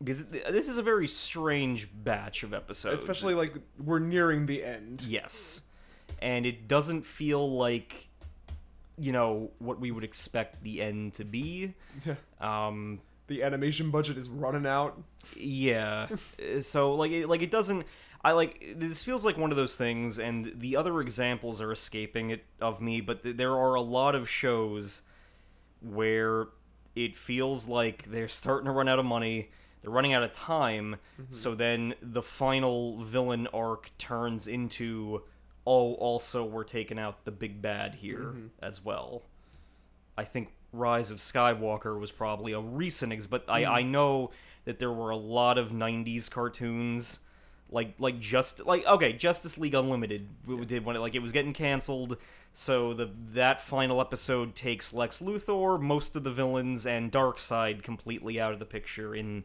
because this is a very strange batch of episodes Especially like we're nearing the end. Yes. And it doesn't feel like you know what we would expect the end to be. Yeah. Um The animation budget is running out. yeah. So like it, like it doesn't I like this feels like one of those things and the other examples are escaping it of me but th- there are a lot of shows where it feels like they're starting to run out of money they're running out of time mm-hmm. so then the final villain arc turns into oh also we're taking out the big bad here mm-hmm. as well. I think Rise of Skywalker was probably a recent ex, but I, mm. I know that there were a lot of '90s cartoons, like like just like okay, Justice League Unlimited w- did when it like it was getting canceled. So the that final episode takes Lex Luthor, most of the villains, and Darkseid completely out of the picture in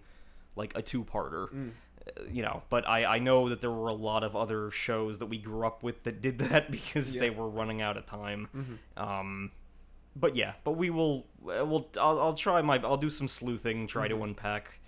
like a two-parter. Uh, You know, but I, I know that there were a lot of other shows that we grew up with that did that because Yeah. they were running out of time. Um, but yeah, but we will. uh, We'll. I'll, I'll try my. I'll do some sleuthing. Try to unpack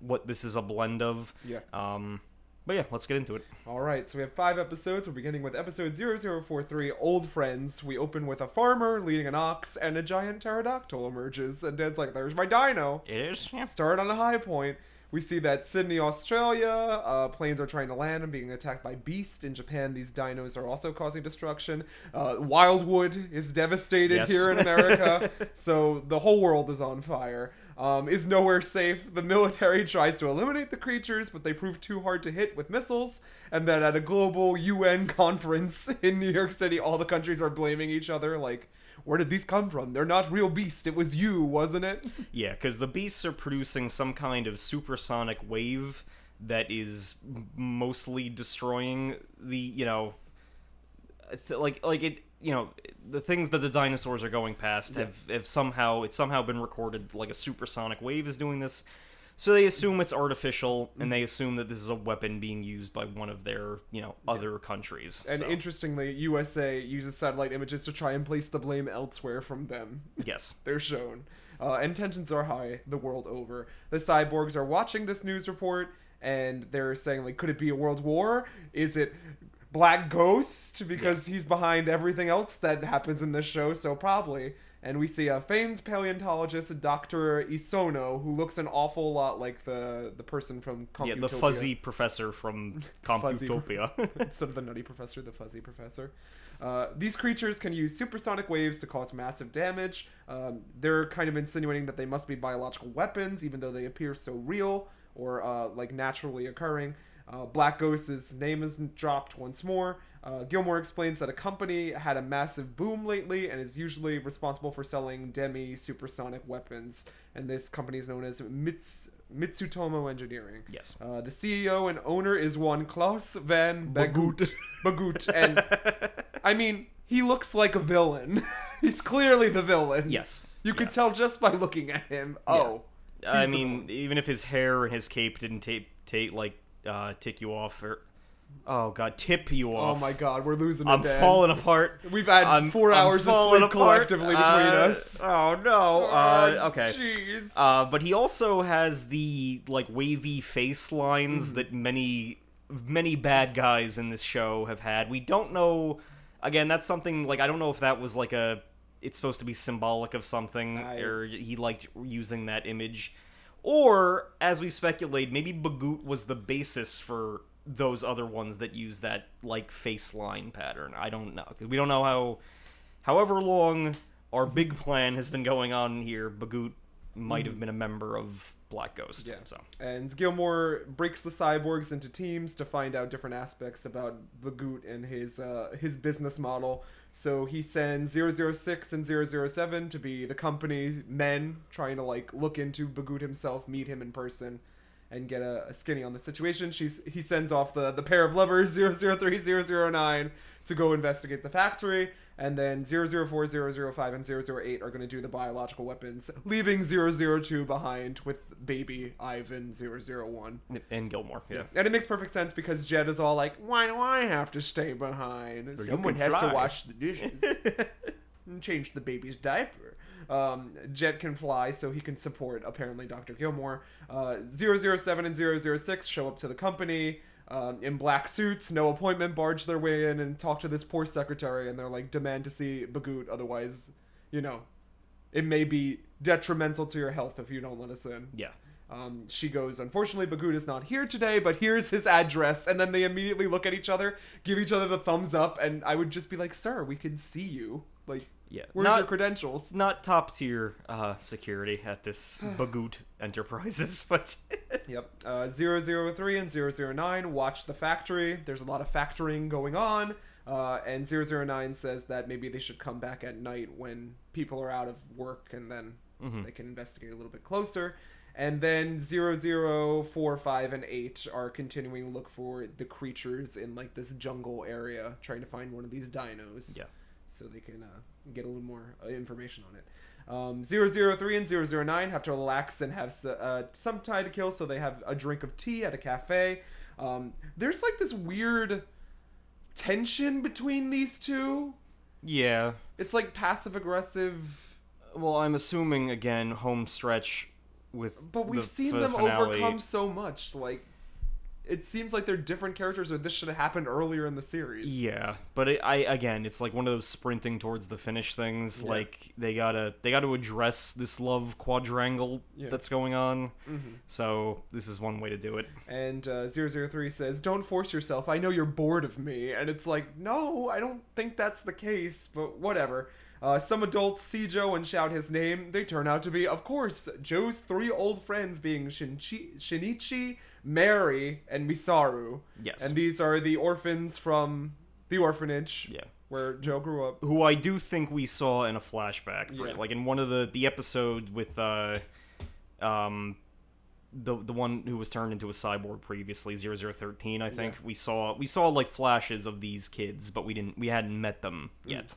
what this is a blend of. Yeah. Um. But yeah, let's get into it. All right, so we have five episodes. We're beginning with episode 0043, Old Friends. We open with a farmer leading an ox, and a giant pterodactyl emerges. And Dad's like, there's my dino. It is. Yeah. Start on a high point. We see that Sydney, Australia, uh, planes are trying to land and being attacked by Beast. In Japan, these dinos are also causing destruction. Uh, Wildwood is devastated Yes. here in America, so the whole world is on fire. Um, is nowhere safe. The military tries to eliminate the creatures, but they prove too hard to hit with missiles. And then at a global UN conference in New York City, all the countries are blaming each other. Like, where did these come from? They're not real beasts. It was you, wasn't it? Yeah, because the beasts are producing some kind of supersonic wave that is mostly destroying the you know, like like it you know the things that the dinosaurs are going past have have somehow it's somehow been recorded like a supersonic wave is doing this. So they assume it's artificial, and they assume that this is a weapon being used by one of their, you know, other countries. And So, interestingly, USA uses satellite images to try and place the blame elsewhere from them. yes, They're shown. Uh, and tensions are high the world over. The cyborgs are watching this news report and they're saying, like, could it be a world war? Is it Black Ghost because he's behind everything else that happens in this show, so probably. And we see a famed paleontologist, Dr. Isono, who looks an awful lot like the the person from Computopia. Yeah, the fuzzy professor from. Computopia. Instead of the nutty professor, the fuzzy professor. Uh, these creatures can use supersonic waves to cause massive damage. Um, they're kind of insinuating that they must be biological weapons, even though they appear so real or uh, like naturally occurring. Uh, Black Ghost's name is dropped once more. Uh, Gilmore explains that a company had a massive boom lately and is usually responsible for selling demi supersonic weapons, and this company is known as Mits- Mitsutomo Engineering. yes. Uh, the CEO and owner is one Klaus van Bagoot. Bagoot. And I mean, he looks like a villain. He's clearly the villain. Yes. You could tell just by looking at him. Oh. I mean, even if his hair and his cape didn't take take like uh, tick you off or oh god, tip you off. Oh my god, we're losing I'm Dan. falling apart. We've had I'm- 4 I'm hours of sleep apart. collectively between Uh, us. Oh no. Uh, Oh, okay. Jeez. Uh, but he also has the like wavy face lines Mm-hmm. that many many bad guys in this show have had. We don't know. Again, that's something like I don't know if that was like a. It's supposed to be symbolic of something, I- or he liked using that image, or as we speculate, maybe Bagoot was the basis for those other ones that use that like face line pattern. I don't know we don't know how. However long our big plan has been going on here, Bagoot might have been a member of Black Ghost. Yeah. So And Gilmore breaks the cyborgs into teams to find out different aspects about Bagoot and his uh, his business model. So he sends 006 and 007 to be the company men trying to like look into Bagoot himself, meet him in person, and get a, a skinny on the situation. She's he sends off the the pair of lovers 003 009 to go investigate the factory. And then 004, 005, and 008 are going to do the biological weapons, leaving 002 behind with baby Ivan 001. and Gilmore, yeah. And it makes perfect sense because Jet is all like, why do I have to stay behind? Someone has to wash the dishes and change the baby's diaper. Um, Jet can fly, so he can support, apparently, Dr. Gilmore. Uh, 007 and 006 show up to the company um, in black suits, no appointment, barge their way in and talk to this poor secretary, and they're like, demand to see Bagoot, otherwise, you know, it may be detrimental to your health if you don't let us in. Yeah. Um, she goes, Unfortunately, Bagoot is not here today, but here's his address. And then they immediately look at each other, give each other the thumbs up, and I would just be like, Sir, we can see you. Like, Yeah. where's Not- your credentials? Not top tier uh, security at this Bagoot Enterprises, but Yep. Uh, 003 and 009 watch the factory. There's a lot of factoring going on. Uh, and 009 says that maybe they should come back at night when people are out of work and then they can investigate a little bit closer. And then 00, 5, and 8 are continuing to look for the creatures in like this jungle area, trying to find one of these dinos. Yeah. So they can uh, get a little more uh, information on it. Um, 003 and 009 have to relax and have uh, some time to kill, so they have a drink of tea at a cafe. Um, there's like this weird tension between these two. yeah. It's like passive aggressive, Well, I'm assuming again home stretch with but we've seen them finale. overcome so much. Like, it seems like they're different characters, or this should have happened earlier in the series. Yeah, but it, I again, it's like one of those sprinting towards the finish things. Yeah. Like they gotta they gotta address this love quadrangle Yeah. that's going on. Mhm. So this is one way to do it. And uh, 003 says, Don't force yourself. I know you're bored of me. And it's like, No, I don't think that's the case, but whatever. Uh, some adults see Joe and shout his name. They turn out to be, of course, Joe's three old friends being Shinchi, Shinichi, Mary, and Misaru. Yes. And these are the orphans from the orphanage Yeah. where Joe grew up. Who I do think we saw in a flashback, Yeah. like in one of the the episode with uh, um, the the one who was turned into a cyborg previously, 0013, I think Yeah. we saw we saw like flashes of these kids, but we didn't we hadn't met them Mm. yet.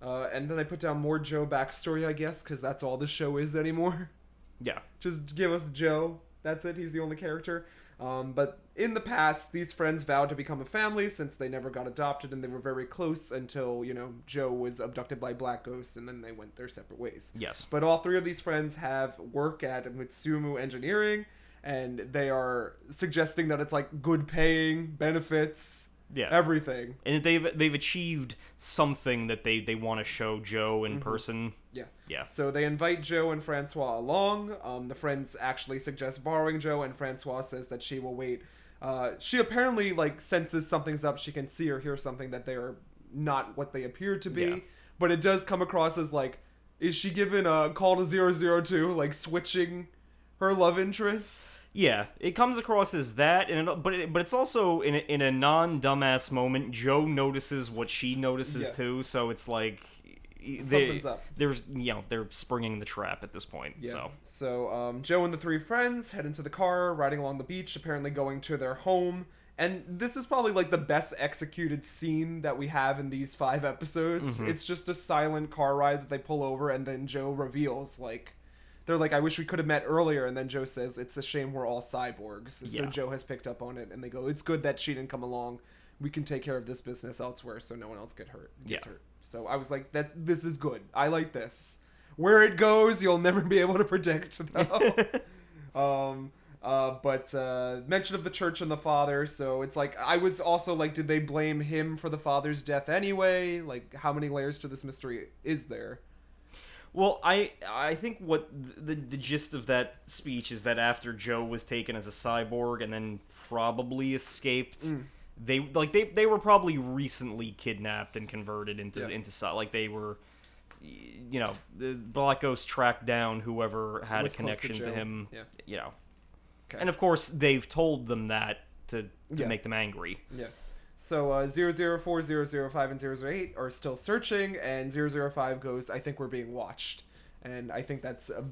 Uh, and then I put down more Joe backstory, I guess, because that's all the show is anymore. Yeah. Just give us Joe. That's it. He's the only character. Um, but in the past, these friends vowed to become a family since they never got adopted and they were very close until, you know, Joe was abducted by Black Ghost and then they went their separate ways. Yes. But all three of these friends have work at Mitsumu Engineering and they are suggesting that it's like good paying, benefits, Yeah. everything. and they've they've achieved something that they they want to show Joe Mm-hmm. in person. Yeah. Yeah. So they invite Joe and Francois along. Um, the friends actually suggest borrowing Joe, and Francois says that she will wait. Uh, she apparently like senses something's up. She can see or hear something that they are not what they appear to be. Yeah. But it does come across as like, is she given a call to 002, like switching her love interest? Yeah, it comes across as that, and it, but it, but it's also in a, in a non dumbass moment. Joe notices what she notices Yeah. too, so it's like they, Something's up. There's you know they're springing the trap at this point. Yeah. So So um, Joe and the three friends head into the car, riding along the beach, apparently going to their home. And this is probably like the best executed scene that we have in these five episodes. Mm-hmm. It's just a silent car ride that they pull over, and then Joe reveals like. They're like, I wish we could have met earlier, and then Joe says, "It's a shame we're all cyborgs." So Yeah. Joe has picked up on it, and they go, "It's good that she didn't come along. We can take care of this business elsewhere, so no one else get hurt." Gets Yeah. hurt. So I was like, "That this is good. I like this." Where it goes, you'll never be able to predict. Though. um, uh, but uh, mention of the church and the father. So it's like I was also like, did they blame him for the father's death anyway? Like, how many layers to this mystery is there? Well, I I think what the the gist of that speech is that after Joe was taken as a cyborg and then probably escaped, Mm. they like they they were probably recently kidnapped and converted into Yeah. into like they were you know, the Black Ghost tracked down whoever had Was a close to connection to, him, Yeah. you know. Okay. And of course, they've told them that to to Yeah. make them angry. Yeah. So uh, 004, 005, and 008 are still searching, and 005 goes, I think we're being watched. And I think that's uh,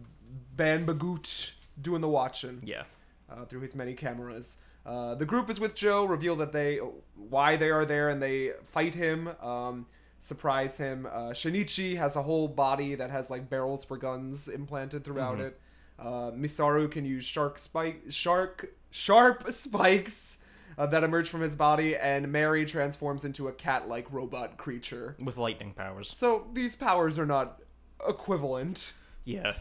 Van Bagoot doing the watching. Yeah. uh, through his many cameras. Uh, the group is with Joe, reveal that they why they are there, and they fight him, um, surprise him. Uh, Shinichi has a whole body that has like barrels for guns implanted throughout it. Uh, Misaru can use shark spike shark sharp spikes uh, that emerge from his body, and Mary transforms into a cat-like robot creature. With lightning powers. So these powers are not equivalent. Yeah.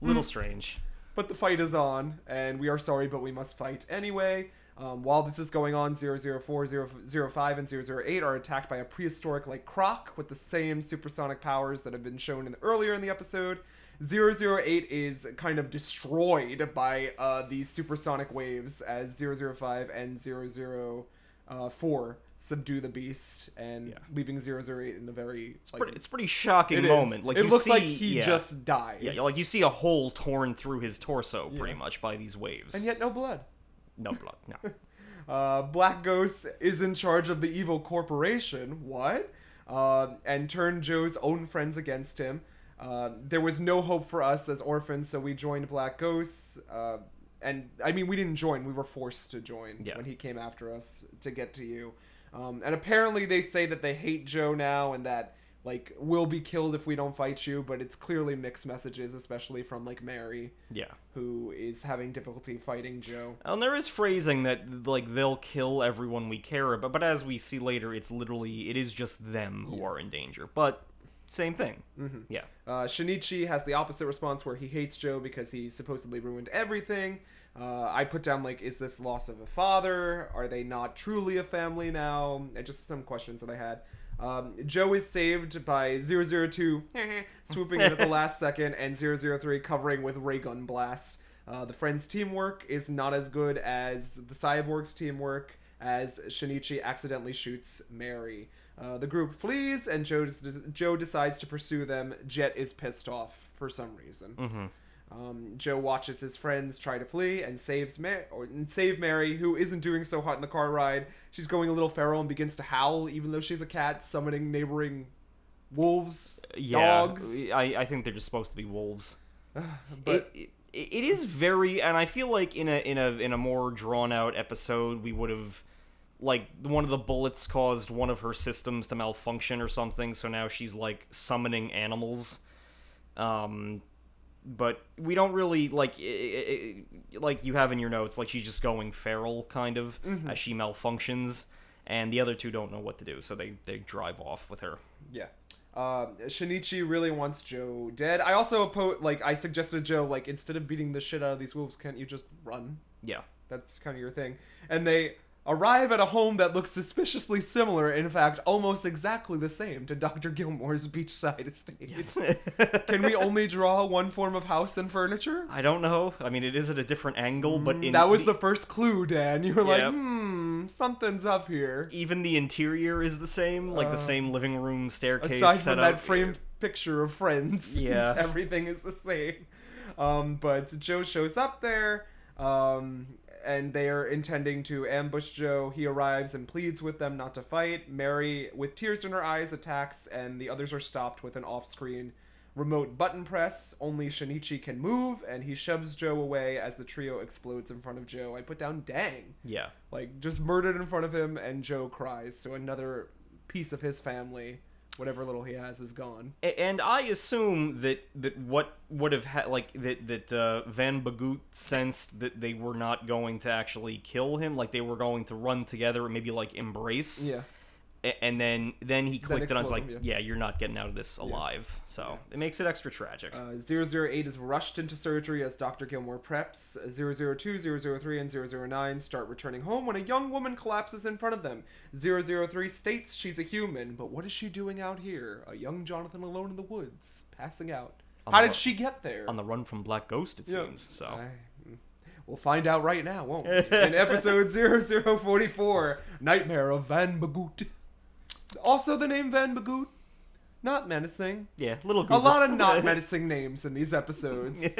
Little strange. But the fight is on, and we are sorry, but we must fight anyway. Um, while this is going on, 004, 005, and 008 are attacked by a prehistoric like croc with the same supersonic powers that have been shown in earlier in the episode. 008 is kind of destroyed by uh, these supersonic waves as 005 and 004 subdue the beast and Yeah. leaving 008 in a very like, Pretty- it's pretty shocking it is. moment. Like it looks see, like he yeah. just dies. Yeah, like you see a hole torn through his torso, pretty Yeah. much, by these waves. and yet no blood. no blood, no. Uh, Black Ghost is in charge of the evil corporation. What? Uh, and turned Joe's own friends against him. Uh, there was no hope for us as orphans, so we joined Black Ghosts. Uh, and I mean, we didn't join; we were forced to join Yeah. when he came after us to get to you. Um, and apparently, they say that they hate Joe now, and that like we'll be killed if we don't fight you. But it's clearly mixed messages, especially from like Mary, Yeah. who is having difficulty fighting Joe. And there is phrasing that like they'll kill everyone we care about, but as we see later, it's literally it is just them who are in danger. But same thing. Mm-hmm. Yeah. Uh, Shinichi has the opposite response where he hates Joe because he supposedly ruined everything. Uh, I put down like, is this loss of a father? Are they not truly a family now? Uh, Just some questions that I had. Um, Joe is saved by 002 swooping in at the last second and 003 covering with ray gun blast. Uh, the friends' teamwork is not as good as the cyborgs' teamwork as Shinichi accidentally shoots Mary. Uh, the group flees, and Joe, Joe decides to pursue them. Jet is pissed off for some reason. Mm-hmm. Um, Joe watches his friends try to flee and saves Mary, or and save Mary, who isn't doing so hot in the car ride. She's going a little feral and begins to howl, even though she's a cat, summoning neighboring wolves, Yeah. dogs. I I think they're just supposed to be wolves. But it, it, it is very and i feel like in a in a in a more drawn out episode we would have like one of the bullets caused one of her systems to malfunction or something so now she's like summoning animals um but we don't really like i i i like you have in your notes like she's just going feral kind of as she malfunctions and the other two don't know what to do so they they drive off with her Yeah. Uh, Shinichi really wants Joe dead. I also po- like I suggested Joe like instead of beating the shit out of these wolves, can't you just run? yeah That's kind of your thing. And they arrive at a home that looks suspiciously similar, in fact, almost exactly the same to Dr. Gilmore's beachside estate. Can we only draw one form of house and furniture? I don't know. I mean, it is at a different angle, but in Mm, that was the first clue, Dan. You were like, hmm, something's up here. even the interior is the same, like the same living room staircase. Uh, Aside from that framed picture of friends, Yeah. everything is the same. Um, but Joe shows up there, um, and they are intending to ambush Joe. He arrives and pleads with them not to fight. Mary, with tears in her eyes, attacks, and the others are stopped with an off-screen remote button press. Only Shinichi can move, and he shoves Joe away as the trio explodes in front of Joe. I put down "dang." Yeah. like just murdered in front of him and joe cries so another piece of his family whatever little he has is gone And I assume that that what would have had like that that uh, Van Bagoot sensed that they were not going to actually kill him, like they were going to run together and maybe like embrace. yeah And then then he clicked and I was like, him, yeah. you're not getting out of this alive. So it makes it extra tragic. uh, 008 is rushed into surgery as dr gilmore preps 002 003 and 009 start returning home when a young woman collapses in front of them 003 states she's a human but what is she doing out here a young jonathan alone in the woods passing out On how did ru- she get there On the run from Black Ghost, it Yeah. seems. So I- We'll find out right now, won't we? In episode 0044, Nightmare of Van Bagoot. Also, the name Van Bagoot, not menacing. yeah, little A lot of not menacing names in these episodes.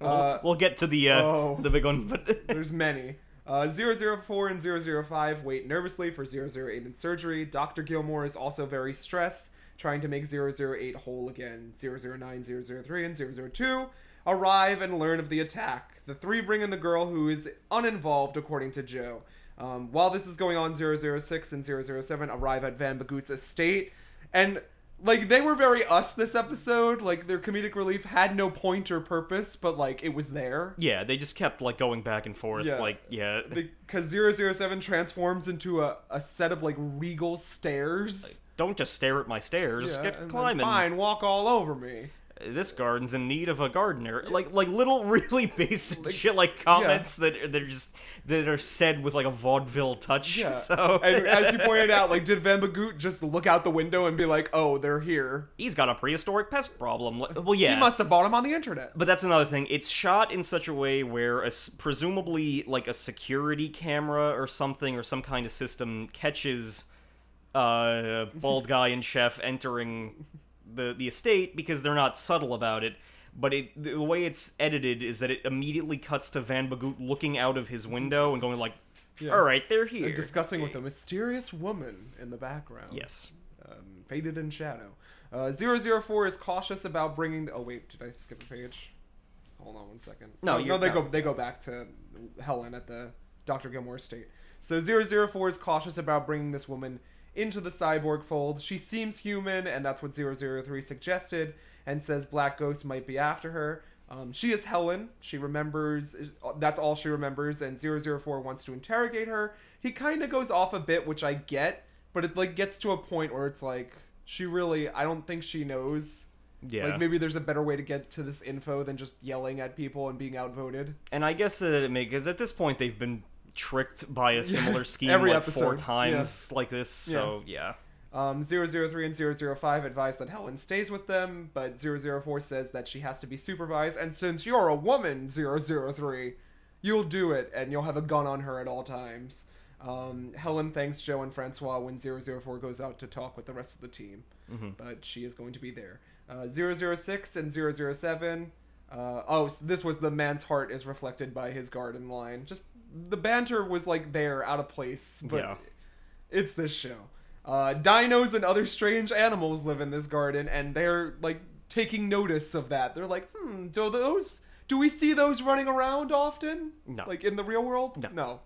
we'll, uh, we'll get to the uh, oh. the big one, but There's many. Uh, 004 and 005 wait nervously for 008 in surgery. Dr. Gilmore is also very stressed, trying to make 008 whole again. 009, 003, and 002 arrive and learn of the attack. The three bring in the girl who is uninvolved, according to Joe. Um, while this is going on, 006 and 007 arrive at Van Bagoot's estate. And, like, they were very us this episode. Like, their comedic relief had no point or purpose, but, like, it was there yeah, they just kept like going back and forth. Yeah. Like yeah, because 007 transforms into a, a set of like regal stairs. don't just stare at my stairs. Yeah, get climbing. Fine, walk all over me. This garden's in need of a gardener. Like like little really basic shit like comments that that are just that are said with like a vaudeville touch. Yeah. So and as you pointed out, like, did Van Bagoot just look out the window and be like, "Oh, they're here"? he's got a prehistoric pest problem. Like- Well, yeah. He must have bought them on the internet. But that's another thing. It's shot in such a way where, a presumably, like a security camera or something, or some kind of system catches uh, bald guy and chef entering the the estate because they're not subtle about it. But it, the way it's edited is that it immediately cuts to Van Bagoot looking out of his window and going like, Yeah. "All right, they're here." And discussing with a mysterious woman in the background. Yes. Um, faded in shadow. Uh, 004 is cautious about bringing. The, oh wait, did I skip a page? Hold on one second. No, no, you're- they no. go they go back to Helen at the Dr. Gilmore estate. So 004 is cautious about bringing this woman into the cyborg fold. She seems human, and that's what 003 suggested, and says Black Ghost might be after her. Um, she is Helen. She remembers. That's all she remembers, and 004 wants to interrogate her. He kind of goes off a bit, which I get, but it like gets to a point where it's like she really. I don't think she knows. Yeah. Like maybe there's a better way to get to this info than just yelling at people and being outvoted. And I guess that it makes because at this point they've been tricked by a similar scheme Every like four episode, times like this. So yeah. Um, 003 and 005 advise that Helen stays with them, but 004 says that she has to be supervised, and since you're a woman, 003, you'll do it, and you'll have a gun on her at all times. Um, Helen thanks Joe and Francois when 004 goes out to talk with the rest of the team, but she is going to be there. Uh, 006 and 007. Uh, oh, this was the man's heart is reflected by his garden line. Just the banter was like there, out of place, but Yeah. it's this show. Uh, dinos and other strange animals live in this garden, and they're like taking notice of that. They're like, hmm, do those? Do we see those running around often? No. Like in the real world? No.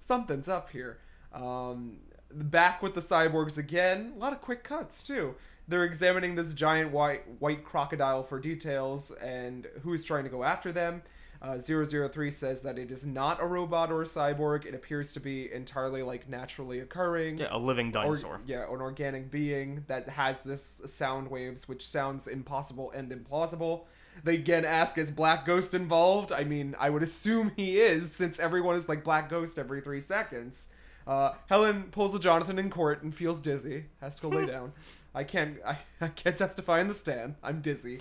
Something's up here. Um, back with the cyborgs again. A lot of quick cuts too. They're examining this giant white white crocodile for details and who's trying to go after them. Uh, 003 says that it is not a robot or a cyborg. It appears to be entirely like naturally occurring. Yeah, a living Or, dinosaur. yeah, an organic being that has this sound waves, which sounds impossible and implausible. They again ask, is Black Ghost involved? I mean, I would assume he is, since everyone is like Black Ghost every three seconds. Uh, Helen pulls a Jonathan in court and feels dizzy. Has to go lay down. I can't. I, I can't testify in the stand. I'm dizzy.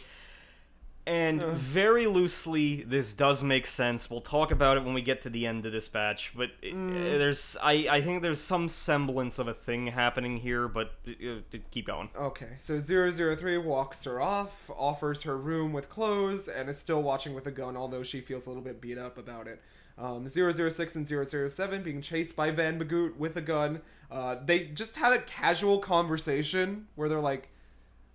And very loosely, this does make sense. We'll talk about it when we get to the end of this batch. But it, Mm. uh, there's, I, I think there's some semblance of a thing happening here. But uh, uh, keep going. Okay, so 003 walks her off, offers her room with clothes, and is still watching with a gun, although she feels a little bit beat up about it. Um, 006 and 007 being chased by Van Bagoot with a gun. Uh, they just had a casual conversation where they're like,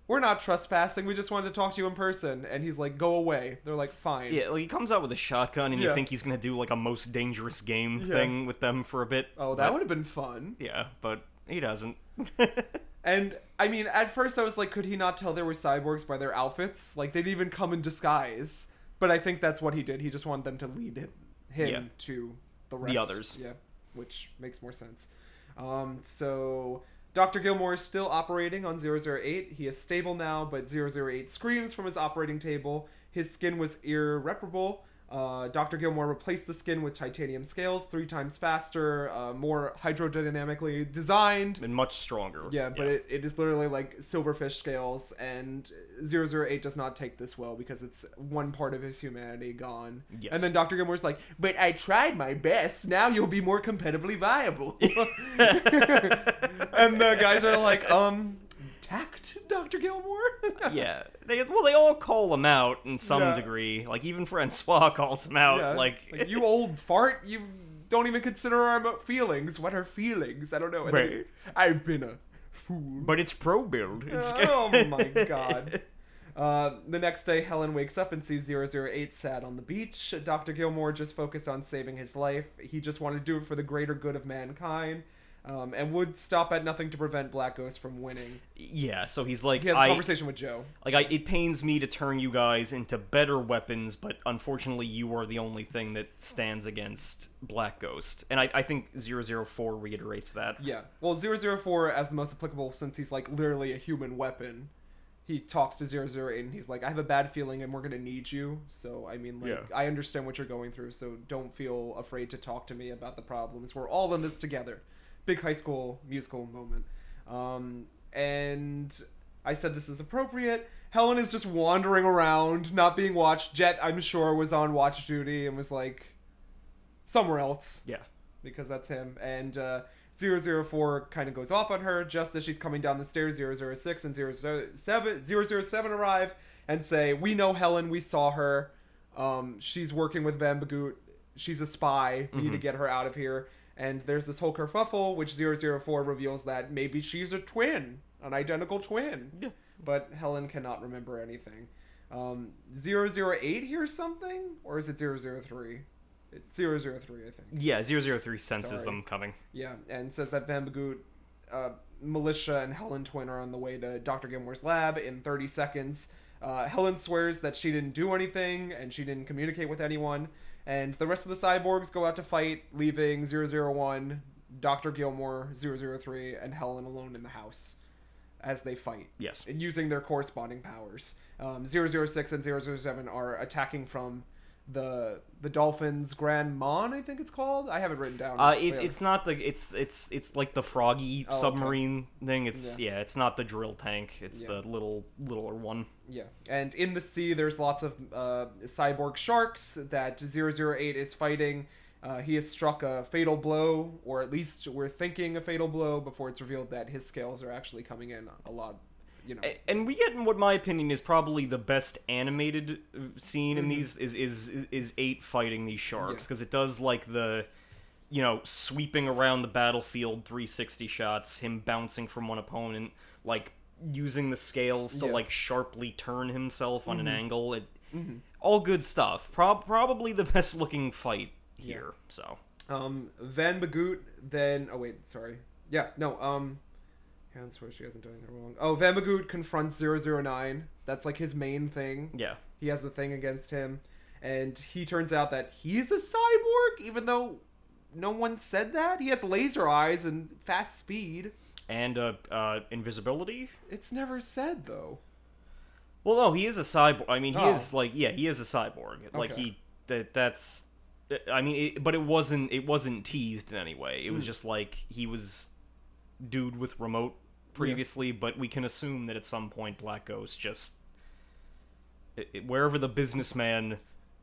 We're not trespassing, we just wanted to talk to you in person. And he's like, Go away. They're like, Fine. Yeah, like he comes out with a shotgun, and you Yeah. think he's gonna do like a most dangerous game Yeah. thing with them for a bit. Oh, that but- would have been fun. Yeah, but he doesn't. And I mean, at first I was like, could he not tell they were cyborgs by their outfits? Like they'd even come in disguise. But I think that's what he did. He just wanted them to lead him, him Yeah. to the rest. The others. Yeah, which makes more sense. Um, so Dr. Gilmore is still operating on 008. He is stable now, but 008 screams from his operating table. His skin was irreparable. Uh, Dr. Gilmore replaced the skin with titanium scales, three times faster, uh, more hydrodynamically designed. and much stronger. Yeah, but It, it is literally like silverfish scales, and 008 does not take this well because it's one part of his humanity gone. Yes. And then Dr. Gilmore's like, but I tried my best. Now you'll be more competitively viable. and the guys are like, um, tact, Dr. Gilmore? yeah, they well they all call him out in some Yeah. degree. Like even Francois calls him out. Yeah, Like, you old fart, you don't even consider our feelings. What are feelings? I don't know. Right. I've been a fool. but it's pro build. It's oh my god. Uh, the next day, Helen wakes up and sees 008 sad on the beach. Dr. Gilmore just focused on saving his life. He just wanted to do it for the greater good of mankind. Um, and would stop at nothing to prevent Black Ghost from winning. yeah. So he's like, He has a I, conversation with Joe. like I, it pains me to turn you guys into better weapons, but unfortunately, you are the only thing that stands against Black Ghost. And I, I think 004 reiterates that. Yeah. Well, 004 as the most applicable since he's like literally a human weapon. He talks to 008 and he's like, I have a bad feeling and we're going to need you. So, I mean, like, Yeah. I understand what you're going through. So don't feel afraid to talk to me about the problems. We're all in this together. Big high school musical moment. Um, and I said this is appropriate. Helen is just wandering around, not being watched. Jet, I'm sure, was on watch duty and was like somewhere else Yeah. because that's him. And uh, 004 kind of goes off on her just as she's coming down the stairs. 006 and 007, 007 arrive and say, We know Helen, we saw her. Um, she's working with Van Bagoot. She's a spy. We need to get her out of here. And there's this whole kerfuffle, which 004 reveals that maybe she's a twin, an identical twin. Yeah. But Helen cannot remember anything. Um, 008 hears something? Or is it 003? It's 003, I think. Yeah, 003 senses Sorry. them coming. Yeah, and says that Van Bagoot, uh, Militia, and Helen Twin are on the way to Dr. Gilmore's lab in 30 seconds. Uh, Helen swears that she didn't do anything and she didn't communicate with anyone. And the rest of the cyborgs go out to fight, leaving 001, Dr. Gilmore, 003, and Helen alone in the house as they fight Yes. using their corresponding powers. Um, 006 and 007 are attacking from the the Dolphins Grand Mon, I think it's called. I have it written down. Uh, it, it's not the it's it's it's like the froggy Oh, okay. submarine thing. It's Yeah. yeah. it's not the drill tank. It's Yeah. the little littler one. Yeah, and in the sea, there's lots of uh, cyborg sharks that 008 is fighting. Uh, he has struck a fatal blow, or at least we're thinking a fatal blow, before it's revealed that his scales are actually coming in a lot. You know, And we get in what my opinion is probably the best animated uh, scene in Mhm. these is is is eight fighting these sharks Yeah. because it does like the you know sweeping around the battlefield 360 shots, him bouncing from one opponent, like using the scales to Yeah. like sharply turn himself on an Mhm. angle. It Mhm. all good stuff. Prob probably the best looking fight here. So Um, Van Bagoot then. Oh wait, sorry. Yeah, no. Um, Helen swears she hasn't done anything wrong. Oh, Van Bagoot confronts 009. That's like his main thing. yeah. He has a thing against him, and he turns out that he's a cyborg, even though no one said that. He has laser eyes and fast speed. And uh, uh, invisibility. It's never said though. Well, no, he is a cyborg. I mean, he Oh. is like, yeah, he is a cyborg. Like he that that's. I mean, it, but it wasn't it wasn't teased in any way. It was just like he was dude with remote previously, but we can assume that at some point Black Ghost just it, it- wherever the businessman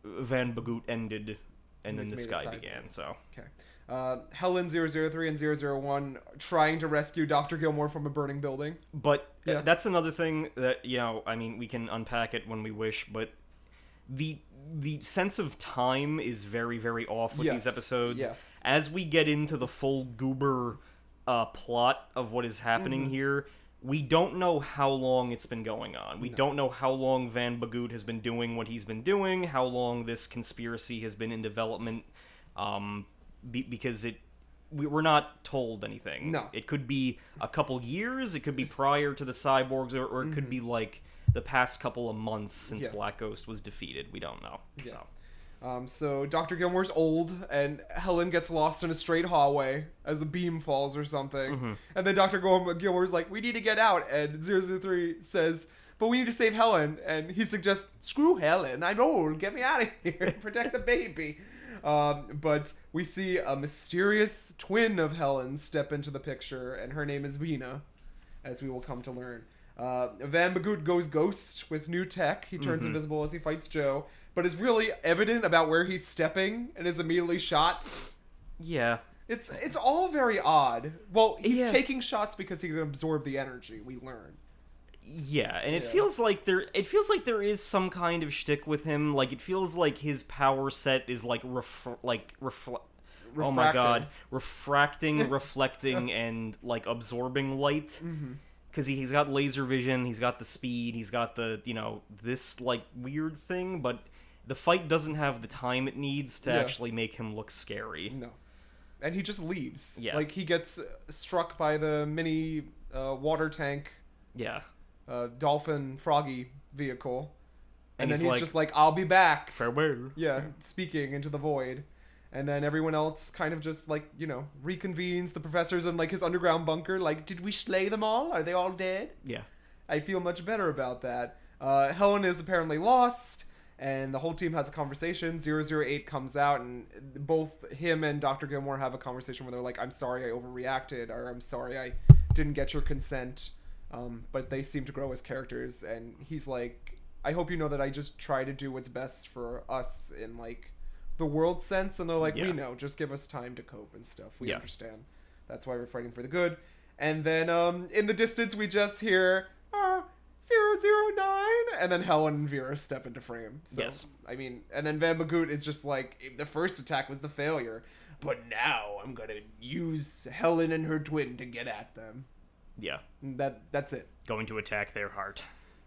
Van Bagoot ended, and then this guy began. So Okay. Uh, Helen 003 and 001 trying to rescue Dr. Gilmore from a burning building. But uh, Yeah. that's another thing that you know. I mean, we can unpack it when we wish, but the the sense of time is very very off with these episodes. yes. As we get into the full goober uh, plot of what is happening Mm-hmm. here, we don't know how long it's been going on. We don't know how long Van Bagoot has been doing what he's been doing. How long this conspiracy has been in development. Um, be, because it. We, we're not told anything. No. It could be a couple years, it could be prior to the cyborgs, or, or it could be like the past couple of months since Mm-hmm. Yeah. Black Ghost was defeated. We don't know. Yeah. So. Um, so Dr. Gilmore's old, and Helen gets lost in a straight hallway as a beam falls or something. Mm-hmm. And then Dr. Gilmore's like, "We need to get out," and 003 says, "But we need to save Helen." And he suggests, "Screw Helen! I'm old. Get me out of here. Protect the baby." Um, but we see a mysterious twin of Helen step into the picture, and her name is Vina, as we will come to learn. Uh, Van Bagoot goes ghost with new tech. He turns invisible as he fights Joe, but is really evident about where he's stepping and is immediately shot. Yeah. It's it's all very odd. Well, he's Yeah. taking shots because he can absorb the energy. We learn. Yeah, and it Yeah. feels like there it feels like there is some kind of shtick with him. Like it feels like his power set is like ref- like refle- Oh my god, refracting, reflecting, and like absorbing light. Mm-hmm. Because he, he's got laser vision, he's got the speed, he's got the you know this like weird thing, but the fight doesn't have the time it needs to Yeah. actually make him look scary. No, and he just leaves. Yeah. like he gets struck by the mini uh, water tank Yeah, uh, dolphin froggy vehicle, and, And then he's like- just like, "I'll be back." farewell. Yeah, speaking into the void. And then everyone else kind of just like, you know, reconvenes the professors in like his underground bunker. Like, did we slay them all? Are they all dead? Yeah. I feel much better about that. Uh, Helen is apparently lost, and the whole team has a conversation. 008 comes out, and both him and Dr. Gilmore have a conversation where they're like, I'm sorry I overreacted, or I'm sorry I didn't get your consent. Um, but they seem to grow as characters, and he's like, I hope you know that I just try to do what's best for us in like the world sense. And they're like, Yeah. we know, just give us time to cope and stuff. We Yeah. understand. That's why we're fighting for the good. And then um, in the distance, we just hear uh, 009, and then Helen and Vera step into frame. So, Yes. I mean, and then Van Bagoot is just like, the first attack was the failure, but now I'm gonna use Helen and her twin to get at them. Yeah. And that That's it. Going to attack their heart.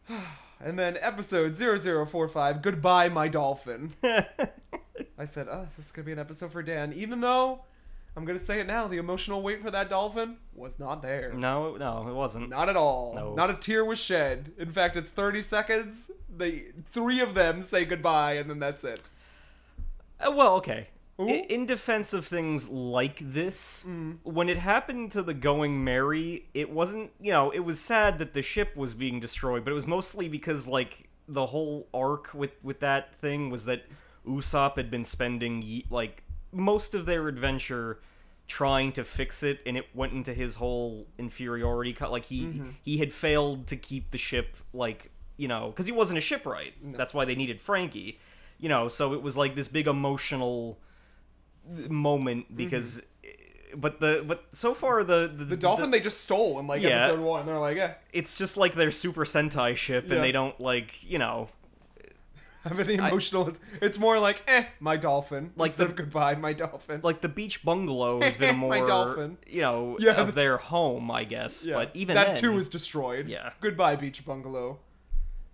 And then episode 0045, Goodbye, My Dolphin. I said, oh, this is gonna be an episode for Dan, even though. I'm gonna say it now. The emotional weight for that dolphin was not there. No, no, it wasn't. Not at all. No. Not a tear was shed. In fact, it's 30 seconds. The three of them say goodbye, and then that's it. Uh, well, okay. Ooh. In defense of things like this, Mm. when it happened to the Going Merry, it wasn't, you know, it was sad that the ship was being destroyed, but it was mostly because, like, the whole arc with, with that thing was that Usopp had been spending, like, most of their adventure trying to fix it, and it went into his whole inferiority. cut Like, he, Mm-hmm. he had failed to keep the ship, like, you know, because he wasn't a shipwright. That's why they needed Franky. You know, so it was like this big emotional moment because but the but so far the the, Mm-hmm. The dolphin they just stole in like Yeah. episode one. They're like, yeah, it's just like their super sentai ship Yeah. and they don't like you know have any emotional. it's more like, eh, my dolphin. Like instead the- of goodbye, my dolphin. like the beach bungalow has been more My more dolphin. you know Yeah. of their home i guess yeah, but even that then, too is destroyed. Yeah. Goodbye, beach bungalow.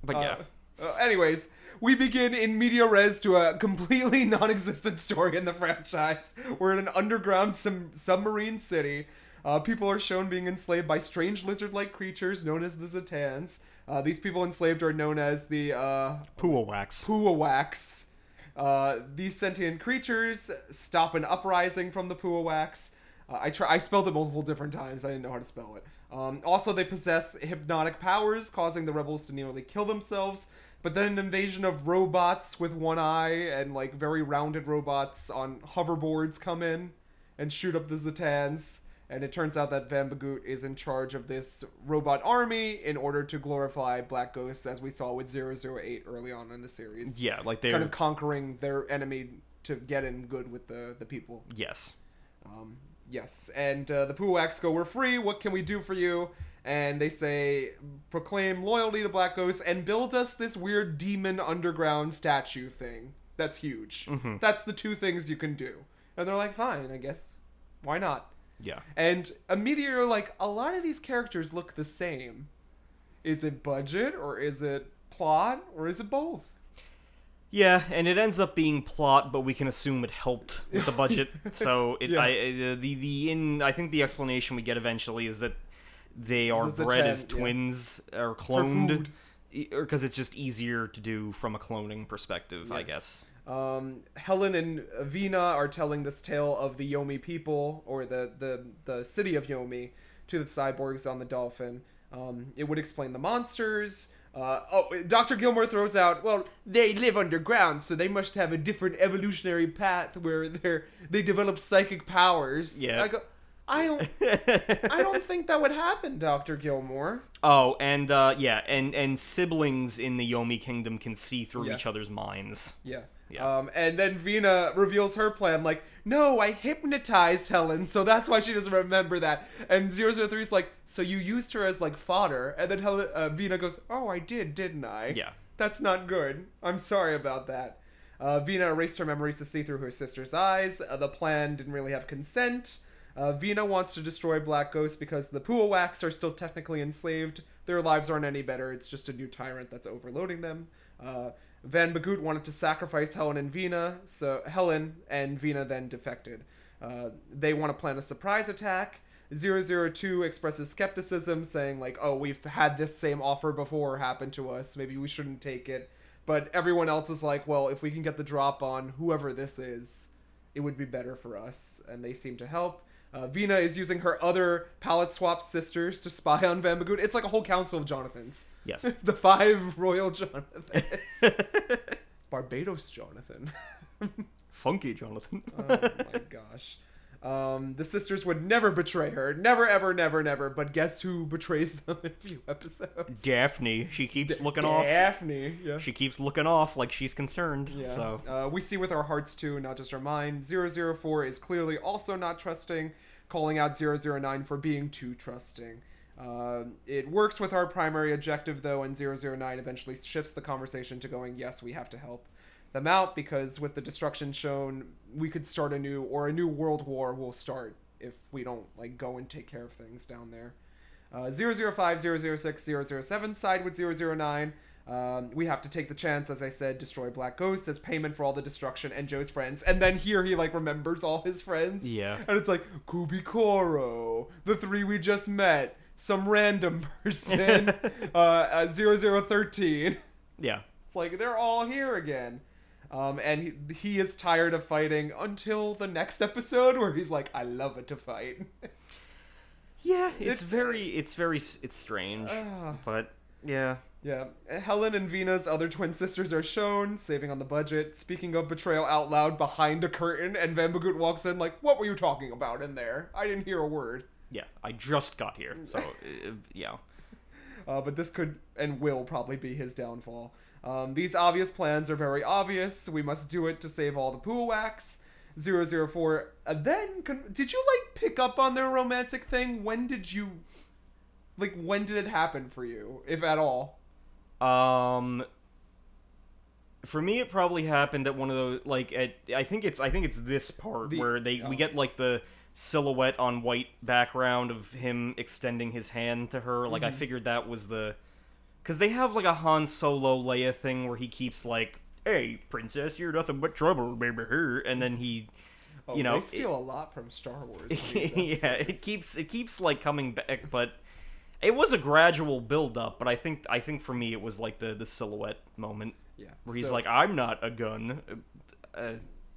but yeah Uh, uh, anyways, we begin in media res to a completely non-existent story in the franchise. We're in an underground sum- submarine city. Uh, people are shown being enslaved by strange lizard-like creatures known as the Zatans. Uh, these people enslaved are known as the uh, Pua wax Puawaks. Uh, these sentient creatures stop an uprising from the Puawaks. Uh, I try. I spelled it multiple different times. I didn't know how to spell it. Um, also, they possess hypnotic powers, causing the rebels to nearly kill themselves. But then an invasion of robots with one eye and like very rounded robots on hoverboards come in and shoot up the Zetans. And it turns out that Van Bagoot is in charge of this robot army in order to glorify Black Ghosts, as we saw with 008 early on in the series. Yeah, like they're Kind of conquering their enemy to get in good with the, the people. yes. Um, yes, and uh, the Puax go, "We're free. What can we do for you?" And they say, "Proclaim loyalty to Black Ghosts and build us this weird demon underground statue thing. That's huge. That's the two things you can do." And they're like, "Fine, I guess. Why not?" Yeah. And immediately, you're like, a lot of these characters look the same. Is it budget or is it plot or is it both? Yeah, and it ends up being plot, but we can assume it helped with the budget. so it, Yeah. I, uh, the the in I think the explanation we get eventually is that they are bred Zatan, as yeah. twins or cloned, or because it's just easier to do from a cloning perspective, I guess. Um, Helen and Vina are telling this tale of the Yomi people, or the, the, the city of Yomi, to the cyborgs on the Dolphin. Um, it would explain the monsters. Uh, oh, Dr. Gilmore throws out, well, they live underground, so they must have a different evolutionary path where they're, they develop psychic powers. Yeah. I go, I don't, I don't think that would happen, Dr. Gilmore. Oh, and uh, yeah, and and siblings in the Yomi kingdom can see through Yeah. each other's minds. Yeah. Yeah. Um, and then Vina reveals her plan, like, no, I hypnotized Helen, so that's why she doesn't remember that. And 003 is like, so you used her as, like, fodder. And then Helen, uh, Vina goes, oh, I did, didn't I? Yeah. That's not good. I'm sorry about that. Uh, Vina erased her memories to see through her sister's eyes. Uh, the plan didn't really have consent. Uh, Vina wants to destroy Black Ghost because the Puawaks are still technically enslaved. Their lives aren't any better. It's just a new tyrant that's overloading them. Uh, Van Bagoot wanted to sacrifice Helen and Vina, so Helen and Vina then defected. Uh, they want to plan a surprise attack. 002 expresses skepticism, saying, like, oh, we've had this same offer before happen to us. Maybe we shouldn't take it. But everyone else is like, well, if we can get the drop on whoever this is, it would be better for us. And they seem to help. Uh, Vina is using her other palette swap sisters to spy on Van. It's like a whole council of Jonathans. Yes. the five royal Jonathans. Barbados Jonathan. Funky Jonathan. oh my gosh. Um, the sisters would never betray her. Never, ever, never, never. But guess who betrays them in a few episodes? Daphne, she keeps looking off. Daphne. Yeah. She keeps looking off like she's concerned. Yeah. So Uh, we see with our hearts too, not just our mind. 004 is clearly also not trusting, calling out 009 for being too trusting. Uh, it works with our primary objective though, and 009 eventually shifts the conversation to going, yes, we have to help them out because with the destruction shown, we could start a new, or a new world war will start if we don't like go and take care of things down there. Uh, 005, 006, 007 side with 009. Um, we have to take the chance, as I said, destroy Black Ghost as payment for all the destruction and Joe's friends. And then here he like remembers all his friends. Yeah. And it's like Kubikoro, the three we just met, some random person, uh, uh, 0013. yeah. It's like they're all here again. Um, and he, he is tired of fighting until the next episode where he's like, I love it to fight. Yeah, it's It- very, it's very, it's strange, Ah. but yeah, Yeah, Helen and Vina's other twin sisters are shown, saving on the budget. Speaking of betrayal out loud behind a curtain, and Van Bagoot walks in like, "What were you talking about in there? I didn't hear a word." yeah. I just got here, so uh, yeah, Uh, but this could and will probably be his downfall. Um, these obvious plans are very obvious. We must do it to save all the Puawaks. 004. Uh, then, con- did you like pick up on their romantic thing? When did you, like, when did it happen for you, if at all? Um, for me, it probably happened at one of those like at I think it's I think it's this part The- where they oh. we get like the silhouette on white background of him extending his hand to her. Like I Mm-hmm. figured that was the because they have like a Han Solo Leia thing where he keeps like, "Hey, princess, you're nothing but trouble, baby," her, and then he. Oh, You know, they it- steal a lot from Star Wars. yeah, it keeps it keeps like coming back, but it was a gradual build up. But I think I think for me it was like the the silhouette moment Yeah. where he's so- like, "I'm not a gun," uh,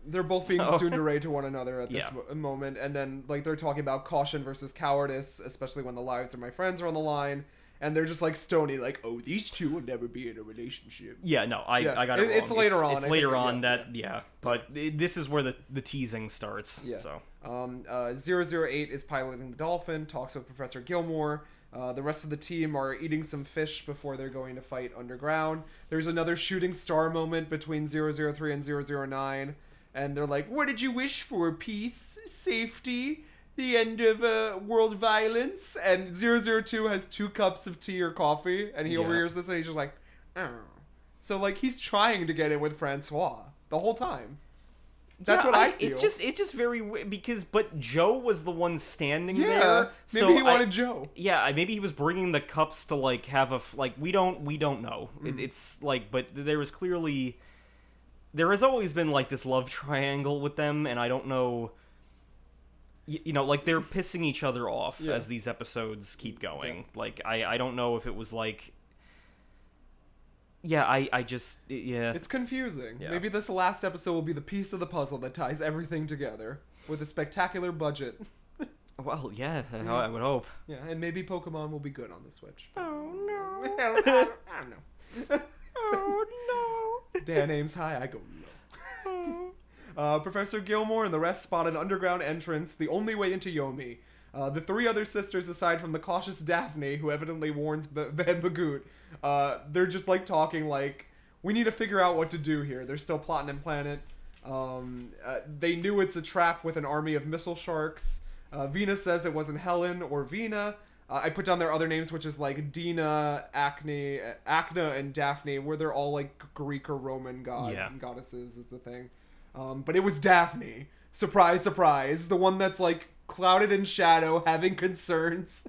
They're both being So- tsundere to one another at this Yeah. moment, and then like they're talking about caution versus cowardice, especially when the lives of my friends are on the line, and they're just like stony, like, "Oh, these two will never be in a relationship." yeah, no, I, Yeah, I got it. it- it's later on, It's I later think, on yeah, that yeah, but i- this is where the the teasing starts. Yeah. So Um, uh, 008 is piloting the Dolphin, talks with Professor Gilmore. Uh, the rest of the team are eating some fish before they're going to fight underground. There's another shooting star moment between 003 and 009, and they're like, What did you wish for? Peace? Safety? The end of uh, world violence? And 002 has two cups of tea or coffee, and he Yeah. overhears this, and he's just like, oh. So, like, he's trying to get in with Francois the whole time. That's Yeah, what I, feel. It's just it's just very weird because but Joe was the one standing Yeah, there. maybe so he I- wanted Joe. Yeah, maybe he was bringing the cups to like have a like we don't we don't know. Mm. It, it's like but there was clearly there has always been like this love triangle with them, and I don't know. You know, like they're pissing each other off Yeah. as these episodes keep going. Like I, I don't know if it was like, yeah, I, I just, yeah, It's confusing. Yeah. Maybe this last episode will be the piece of the puzzle that ties everything together with a spectacular budget. well, yeah, I, I would hope. Yeah, and maybe Pokemon will be good on the Switch. Oh no I don't know. Oh no Dan aims high, I go. Uh, Professor Gilmore and the rest spot an underground entrance, the only way into Yomi. Uh, the three other sisters, aside from the cautious Daphne, who evidently warns B- Van Bagoot, uh, they're just like talking like, we need to figure out what to do here. They're still plotting and planning. Um, uh, they knew it's a trap with an army of missile sharks. Uh, Vina says it wasn't Helen or Vina. Uh, I put down their other names, which is like Dina, Acne, Acna, and Daphne, where they're all like Greek or Roman god Yeah. goddesses is the thing. Um, but it was Daphne. Surprise, surprise. The one that's like clouded in shadow, having concerns.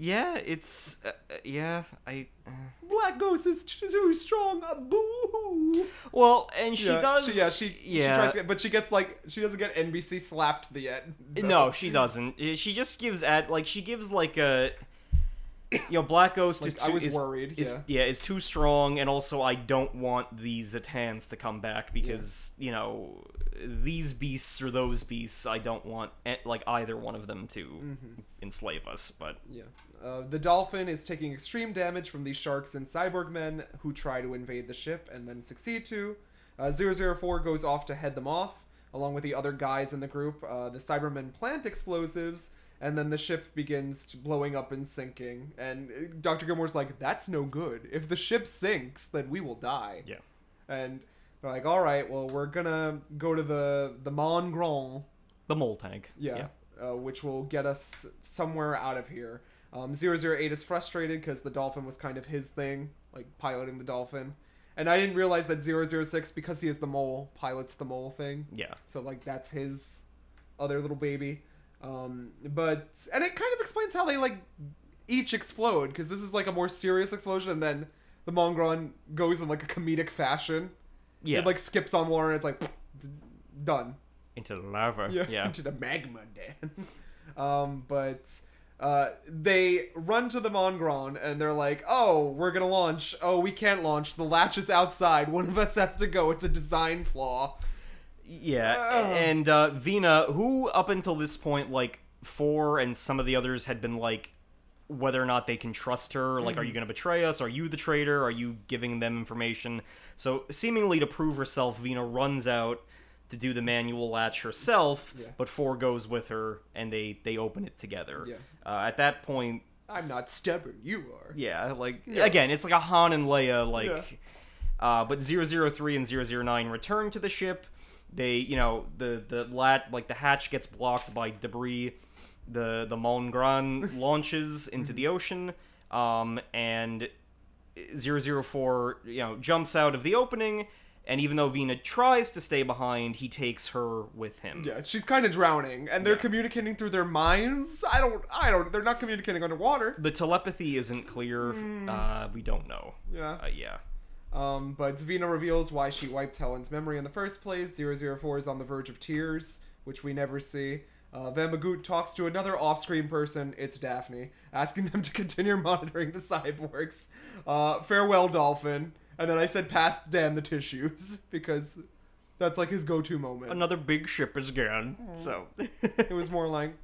Yeah, it's, uh, uh, yeah, I. Uh. Black Ghost is too strong. Uh, boo. Well, and she yeah, does. She, yeah, she, she tries to get, but she gets like she doesn't get NBC slapped the end. No, she doesn't. She just gives at like she gives like a you know Black Ghost Like, is I too, was is, worried, is- yeah. is too strong, and also I don't want these Atans to come back because you know these beasts or those beasts. I don't want like either one of them to Mm-hmm. enslave us. But Yeah. Uh, the dolphin is taking extreme damage from these sharks and cyborg men who try to invade the ship and then succeed to. Uh, 004 goes off to head them off, along with the other guys in the group. Uh, the Cybermen plant explosives, and then the ship begins blowing up and sinking. And uh, Dr. Gilmore's like, that's no good. If the ship sinks, then we will die. yeah, And they're like, all right, well, we're gonna go to the, the Mon Grand the mole tank. yeah, Uh, which will get us somewhere out of here. Um, 008 is frustrated because the dolphin was kind of his thing, like piloting the dolphin. And I didn't realize that 006, because he is the mole, pilots the mole thing. yeah. So, like, that's his other little baby. Um, but, and it kind of explains how they, like, each explode, because this is, like, a more serious explosion, and then the Mongron goes in, like, a comedic fashion. Yeah, It, like, skips on water, and it's like, done into the lava. yeah, Yeah, into the magma den. um, but uh, they run to the Mongron and they're like, "Oh, we're gonna launch. Oh, we can't launch. The latch is outside. One of us has to go. It's a design flaw." Yeah, and uh, Vina, who up until this point, like four and some of the others had been like, whether or not they can trust her. Like, are you going to betray us? Are you the traitor? Are you giving them information? So, seemingly to prove herself, Vina runs out to do the manual latch herself, Yeah. but four goes with her, and they they open it together. Yeah. Uh, at that point, I'm not stubborn. You are. yeah, like Yeah. again, it's like a Han and Leia like uh but 003 and 009 return to the ship. They, you know, the the lat like the hatch gets blocked by debris. The the Mongron launches into the ocean um and 004, you know, jumps out of the opening and even though Vina tries to stay behind, he takes her with him. Yeah, she's kind of drowning, and they're Yeah. communicating through their minds. I don't. I don't. They're not communicating underwater. The telepathy isn't clear. Uh, we don't know. Yeah. Uh, yeah. Um, but Zvina reveals why she wiped Helen's memory in the first place. 004 is on the verge of tears, which we never see. Uh, Van Bagoot talks to another off-screen person, it's Daphne, asking them to continue monitoring the cyborgs. Uh, farewell, Dolphin. And then I said, pass Dan the tissues, because That's like his go-to moment. Another big ship is gone. So It was more like,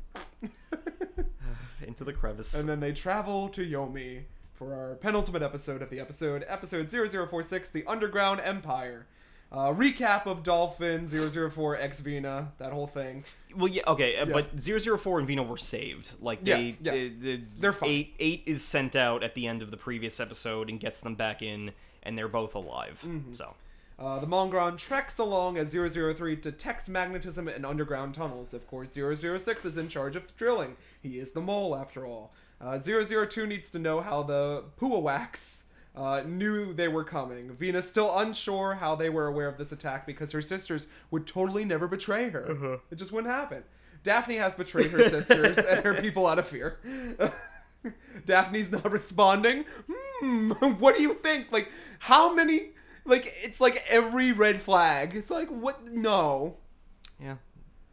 into the crevice. and then they travel to Yomi for our penultimate episode of the episode, episode 0046, The Underground Empire. Uh, recap of Dolphin 004 X Vina, that whole thing. Well, yeah, okay, uh, Yeah. but 004 and Vino were saved. Like Yeah, they, yeah. they- they- They're fine. Eight, eight is sent out at the end of the previous episode and gets them back in, and they're both alive. Mm-hmm. So Uh, the Mongron treks along as 003 detects magnetism in underground tunnels. Of course, 006 is in charge of drilling. He is the mole, after all. Uh, 002 needs to know how the Puawaks uh, knew they were coming. Venus still unsure how they were aware of this attack because her sisters would totally never betray her. It just wouldn't happen. Daphne has betrayed her sisters and her people out of fear. Daphne's not responding. Hmm, what do you think? Like, how many? Like, it's like every red flag. It's like, what? No. yeah,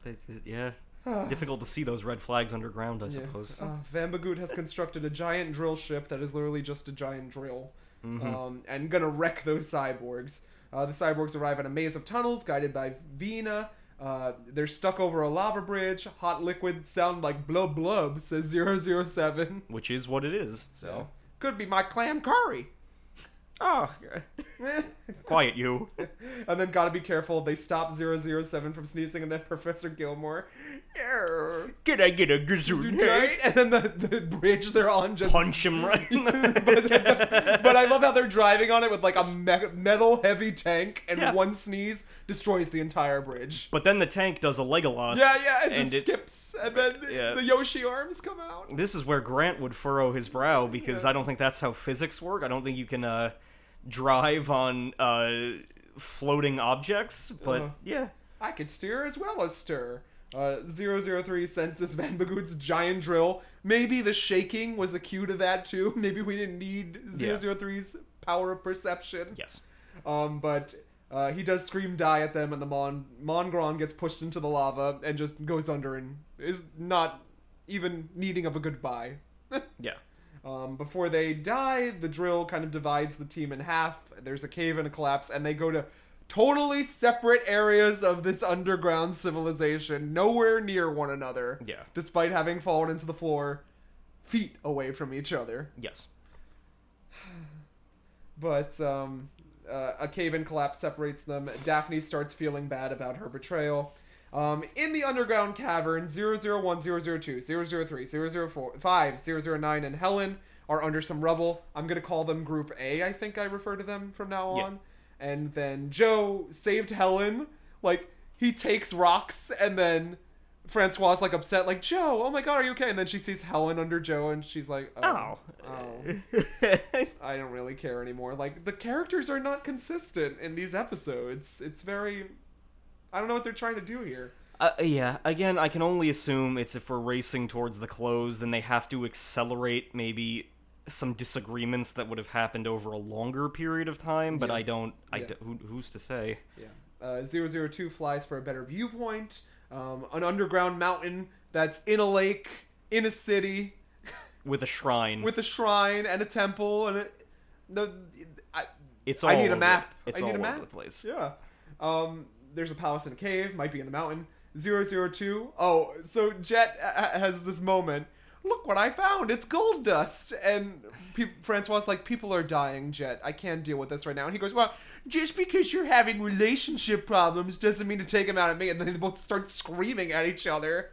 they, yeah, difficult to see those red flags underground, I Yeah. suppose. Uh, Van Bagoot has constructed a giant drill ship that is literally just a giant drill, um, and gonna wreck those cyborgs. Uh, the cyborgs arrive at a maze of tunnels guided by Vina. Uh, they're stuck over a lava bridge. Hot liquid sound like blub blub, says 007. Which is what it is. So, So, could be my clam curry. oh, quiet you. and then gotta be careful. They stop 007 from sneezing, and then Professor Gilmore. Can I get a gazoon Right? And then the, the bridge they're on just Punch him right. in the- but, but I love how they're driving on it with like a me- metal heavy tank, and Yeah. one sneeze destroys the entire bridge. but then the tank does a Legolas. Yeah, yeah, it and just skips, and then Yeah. the Yoshi arms come out. This is where Grant would furrow his brow because I don't think that's how physics work. I don't think you can uh, drive on uh, floating objects. But Uh. yeah, I could steer as well as stir. Uh, 003 senses Van Bagoot's giant drill. Maybe the shaking was a cue to that too. Maybe we didn't need Yeah. 003's power of perception. yes, Um, but uh, he does scream die at them, and the Mon Mongron gets pushed into the lava and just goes under and is not even needing of a goodbye. yeah, Um, before they die, the drill kind of divides the team in half. There's a cave and a collapse, and they go to totally separate areas of this underground civilization, nowhere near one another. Yeah. Despite having fallen into the floor feet away from each other. yes. But um, uh, a cave in collapse separates them. Daphne starts feeling bad about her betrayal. Um, in the underground cavern, 001, 002, 003, 004, 5, 009, and Helen are under some rubble. I'm going to call them Group A, I think I refer to them from now on. And then Joe saved Helen. Like, he takes rocks, and then Francois like upset, like, Joe, oh my god, are you okay? And then she sees Helen under Joe, and she's like, oh. oh. I don't really care anymore. Like the characters are not consistent in these episodes. It's very I don't know what they're trying to do here. Uh, yeah, again, I can only assume it's if we're racing towards the close, then they have to accelerate maybe some disagreements that would have happened over a longer period of time. But Yeah. I don't. I Yeah. d- who, who's to say? Yeah. Uh, 002 flies for a better viewpoint. Um, an underground mountain that's in a lake, in a city, With a shrine. with a shrine and a temple and it, the I, it's I need a over- map. It's I need all a over map. the place. Yeah. Um, there's a palace in a cave, might be in the mountain. 002. Oh, so Jet has this moment. Look what I found. It's gold dust. And pe- Francois like, people are dying, Jet. I can't deal with this right now. And he goes, well, just because you're having relationship problems doesn't mean to take them out at me. And then they both start screaming at each other.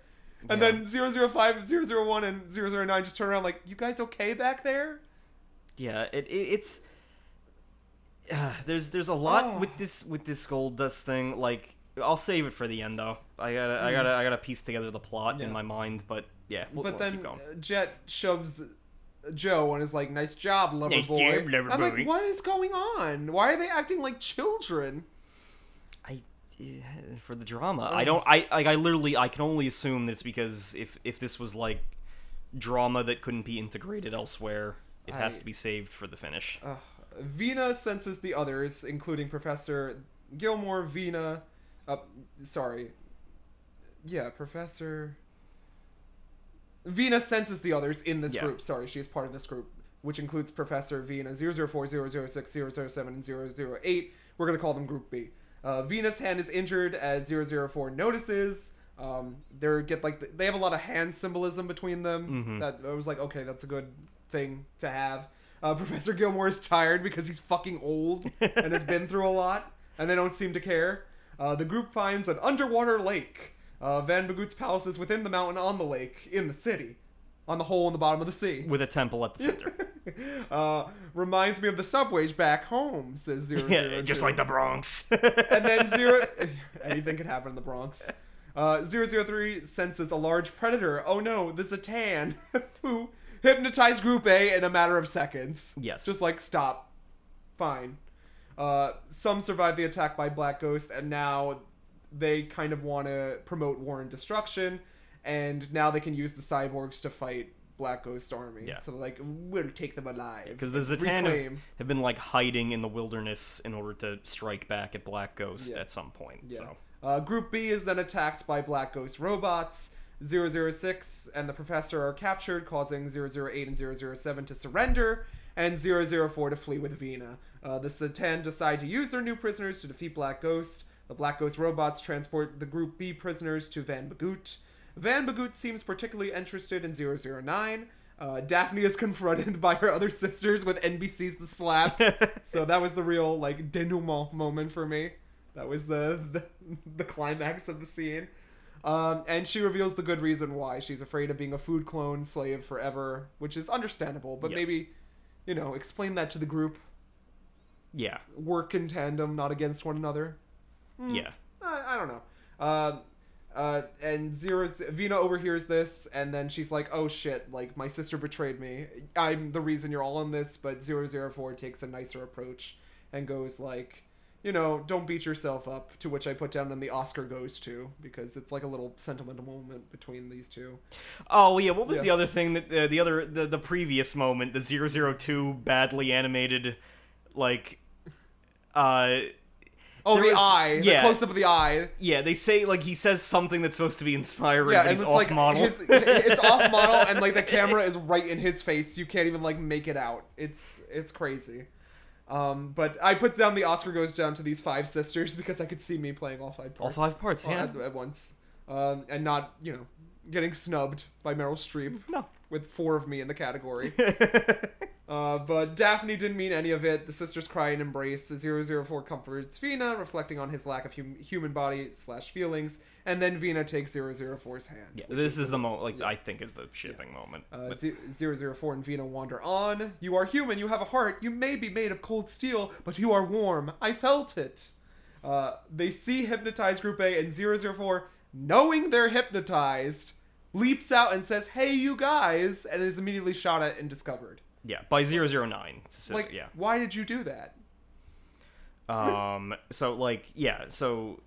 And Yeah. then 005, 001, and 009 just turn around like, you guys okay back there? Yeah, it, it it's uh, there's there's a lot Oh. with this with this gold dust thing. Like I'll save it for the end though. I gotta I gotta I gotta piece together the plot. Yeah. in my mind. But yeah, we'll, but we'll keep then going. Jet shoves Joe and is like, "Nice job, lover Nice boy." job, lover I'm boy. like, "What is going on? Why are they acting like children?" I yeah, for the drama. I don't. I like. I literally. I can only assume that it's because if if this was like drama that couldn't be integrated elsewhere, it has to be saved for the finish. Uh, Vina senses the others, including Professor Gilmore. Vina, uh, sorry, yeah, Professor. Vina senses the others in this Yeah. group. Sorry, she is part of this group, which includes Professor Vina 004, 006, 007, and 008. We're going to call them Group B. Uh, Venus' hand is injured as 004 notices. Um, they get like they have a lot of hand symbolism between them. That I was like, okay, that's a good thing to have. Uh, Professor Gilmore is tired because he's fucking old and has been through a lot, and they don't seem to care. Uh, the group finds an underwater lake. Uh, Van Bagoot's palace is within the mountain on the lake in the city, on the hole in the bottom of the sea. with a temple at the center. Uh, reminds me of the subways back home, says Zero yeah, just like the Bronx. and then zero anything could happen in the bronx uh, 003 senses a large predator oh no the zatan who hypnotized group a in a matter of seconds Yes. just like stop fine uh, some survive the attack by black ghost and now they kind of want to promote war and destruction and now they can use the cyborgs to fight black ghost army Yeah. so like we'll take them alive Because the Zatan have, Reclaim. have been like hiding in the wilderness in order to strike back at Black Ghost Yeah. at some point. Yeah. So Uh, Group B is then attacked by Black Ghost robots. 006 and the Professor are captured, causing 008 and 007 to surrender, and 004 to flee with Vina. Uh, the Zatan decide to use their new prisoners to defeat Black Ghost. The Black Ghost robots transport the Group B prisoners to Van Bagoot. Van Bagoot seems particularly interested in 009. Uh, Daphne is confronted by her other sisters with NBC's The Slap. so that was the real, like, denouement moment for me. That was the, the, the climax of the scene. Um, and she reveals the good reason why. She's afraid of being a food clone slave forever, which is understandable, but Yes. maybe, you know, explain that to the group. yeah, Work in tandem, not against one another. yeah. I, I don't know. Uh, uh, and Zero Vina overhears this, and then she's like, "Oh shit! Like my sister betrayed me. I'm the reason you're all in this." But Zero Zero Four takes a nicer approach and goes like, "You know, don't beat yourself up." To which I put down, and the Oscar goes to because it's like a little sentimental moment between these two. Oh yeah, what was Yeah. the other thing that uh, the other the, the previous moment, the 002 badly animated like uh Oh, There the was- eye, yeah. the close up of the eye. yeah, they say like he says something that's supposed to be inspiring, Yeah, but it's off like model. his, it's off model, and like the camera is right in his face. You can't even like make it out. It's it's crazy. Um, but I put down the Oscar goes down to these five sisters because I could see me playing all five parts. All five parts, yeah. at, at once, um, and not you know getting snubbed by Meryl Streep No. With four of me in the category. Uh, but Daphne didn't mean any of it. The sisters cry and embrace. 004 comforts Vina, reflecting on his lack of hum- human body slash feelings, and then Vina takes 004's hand. Yeah, this is the moment like yeah. I think is the shipping moment. Uh, But- Z- 004 and Vina wander on. You are human, you have a heart, you may be made of cold steel, but you are warm. I felt it. Uh, they see hypnotized Group A, and 004, knowing they're hypnotized, leaps out and says, Hey, you guys, and is immediately shot at and discovered. yeah, by 009. So, Like, yeah. why did you do that? Um. So like, yeah. So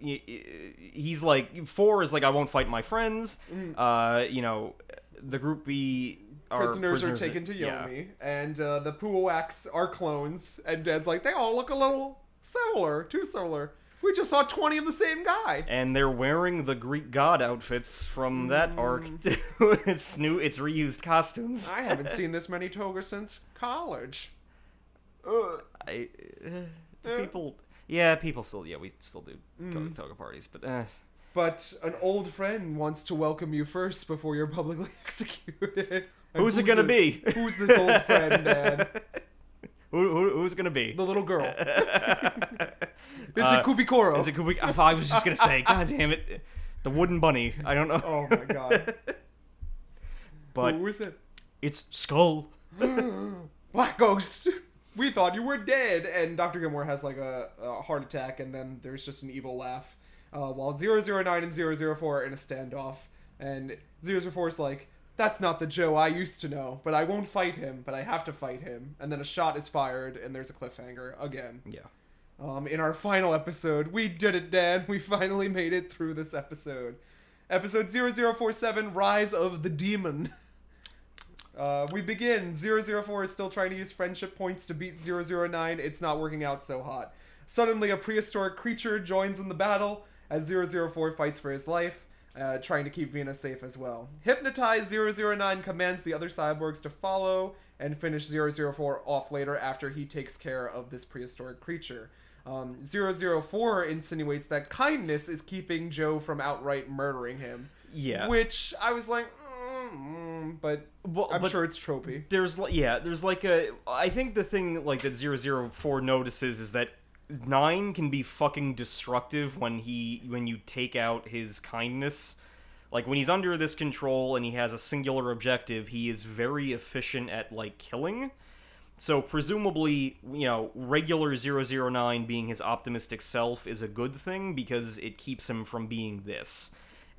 he's like, four is like, I won't fight my friends. Uh. You know, the group B are Mm. prisoners, are taken to yeah. Yomi, and uh, the Puoaks are clones, and Dad's like, they all look a little similar, too similar. We just saw 20 of the same guy. and they're wearing the Greek god outfits from that arc Mm. too. it's new. It's reused costumes. I haven't seen this many togas since college. Ugh. I, uh, Eh. people. Yeah, people still. Yeah, we still do go Mm. to toga parties, but uh, But an old friend wants to welcome you first before you're publicly executed. And Who's it gonna be? Who's this old friend, Dad? who, who, who's it gonna be? The little girl. Is Uh, it Kubikoro? Is it Kubik? I was just gonna say, God damn it, the wooden bunny. I don't know, Oh my god. but Who is it? it's Skull. Black Ghost. We thought you were dead. And Dr. Gilmore has like a, a heart attack, and then there's just an evil laugh. Uh, while 009 and 004 are in a standoff. And 004 is like, that's not the Joe I used to know, but I won't fight him, but I have to fight him. And then a shot is fired, and there's a cliffhanger again. Yeah. Um, in our final episode, we did it, Dan. We finally made it through this episode. Episode 0047 Rise of the Demon. Uh, we begin. 004 is still trying to use friendship points to beat 009. It's not working out so hot. Suddenly, a prehistoric creature joins in the battle as 004 fights for his life, uh, trying to keep Venus safe as well. Hypnotized 009 commands the other cyborgs to follow and finish 004 off later after he takes care of this prehistoric creature. Um, 004 insinuates that kindness is keeping Joe from outright murdering him. Yeah. Which I was like, mm, mm, but Well, I'm but sure it's tropey. there's yeah there's like a i think the thing like that 004 notices is that nine can be fucking destructive when he when you take out his kindness. Like when he's under this control and he has a singular objective he is very efficient at like killing. So presumably you know regular 009 being his optimistic self is a good thing because it keeps him from being this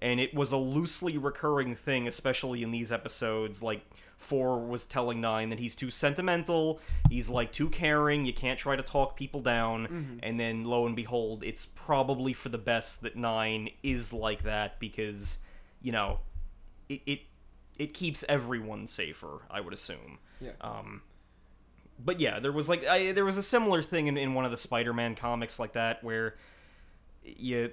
and it was a loosely recurring thing, especially in these episodes. Like four was telling nine that he's too sentimental, he's like too caring. You can't try to talk people down, and then lo and behold, it's probably for the best that nine is like that because you know it it, it keeps everyone safer. I would assume. Yeah. Um, but yeah, there was like I, there was a similar thing in, in one of the Spider-Man comics like that where you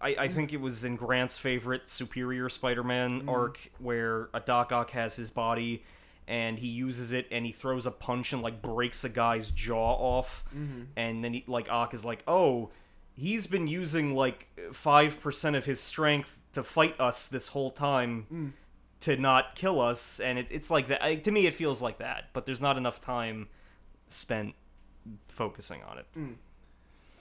I, I think it was in Grant's favorite Superior Spider-Man mm. arc where a Doc Ock has his body and he uses it and he throws a punch and like breaks a guy's jaw off mm-hmm. and then he like Ock is like, "Oh, he's been using like 5% of his strength to fight us this whole time." Mm. To not kill us, and it, it's like that. I, to me, it feels like that, but there's not enough time spent focusing on it. Mm.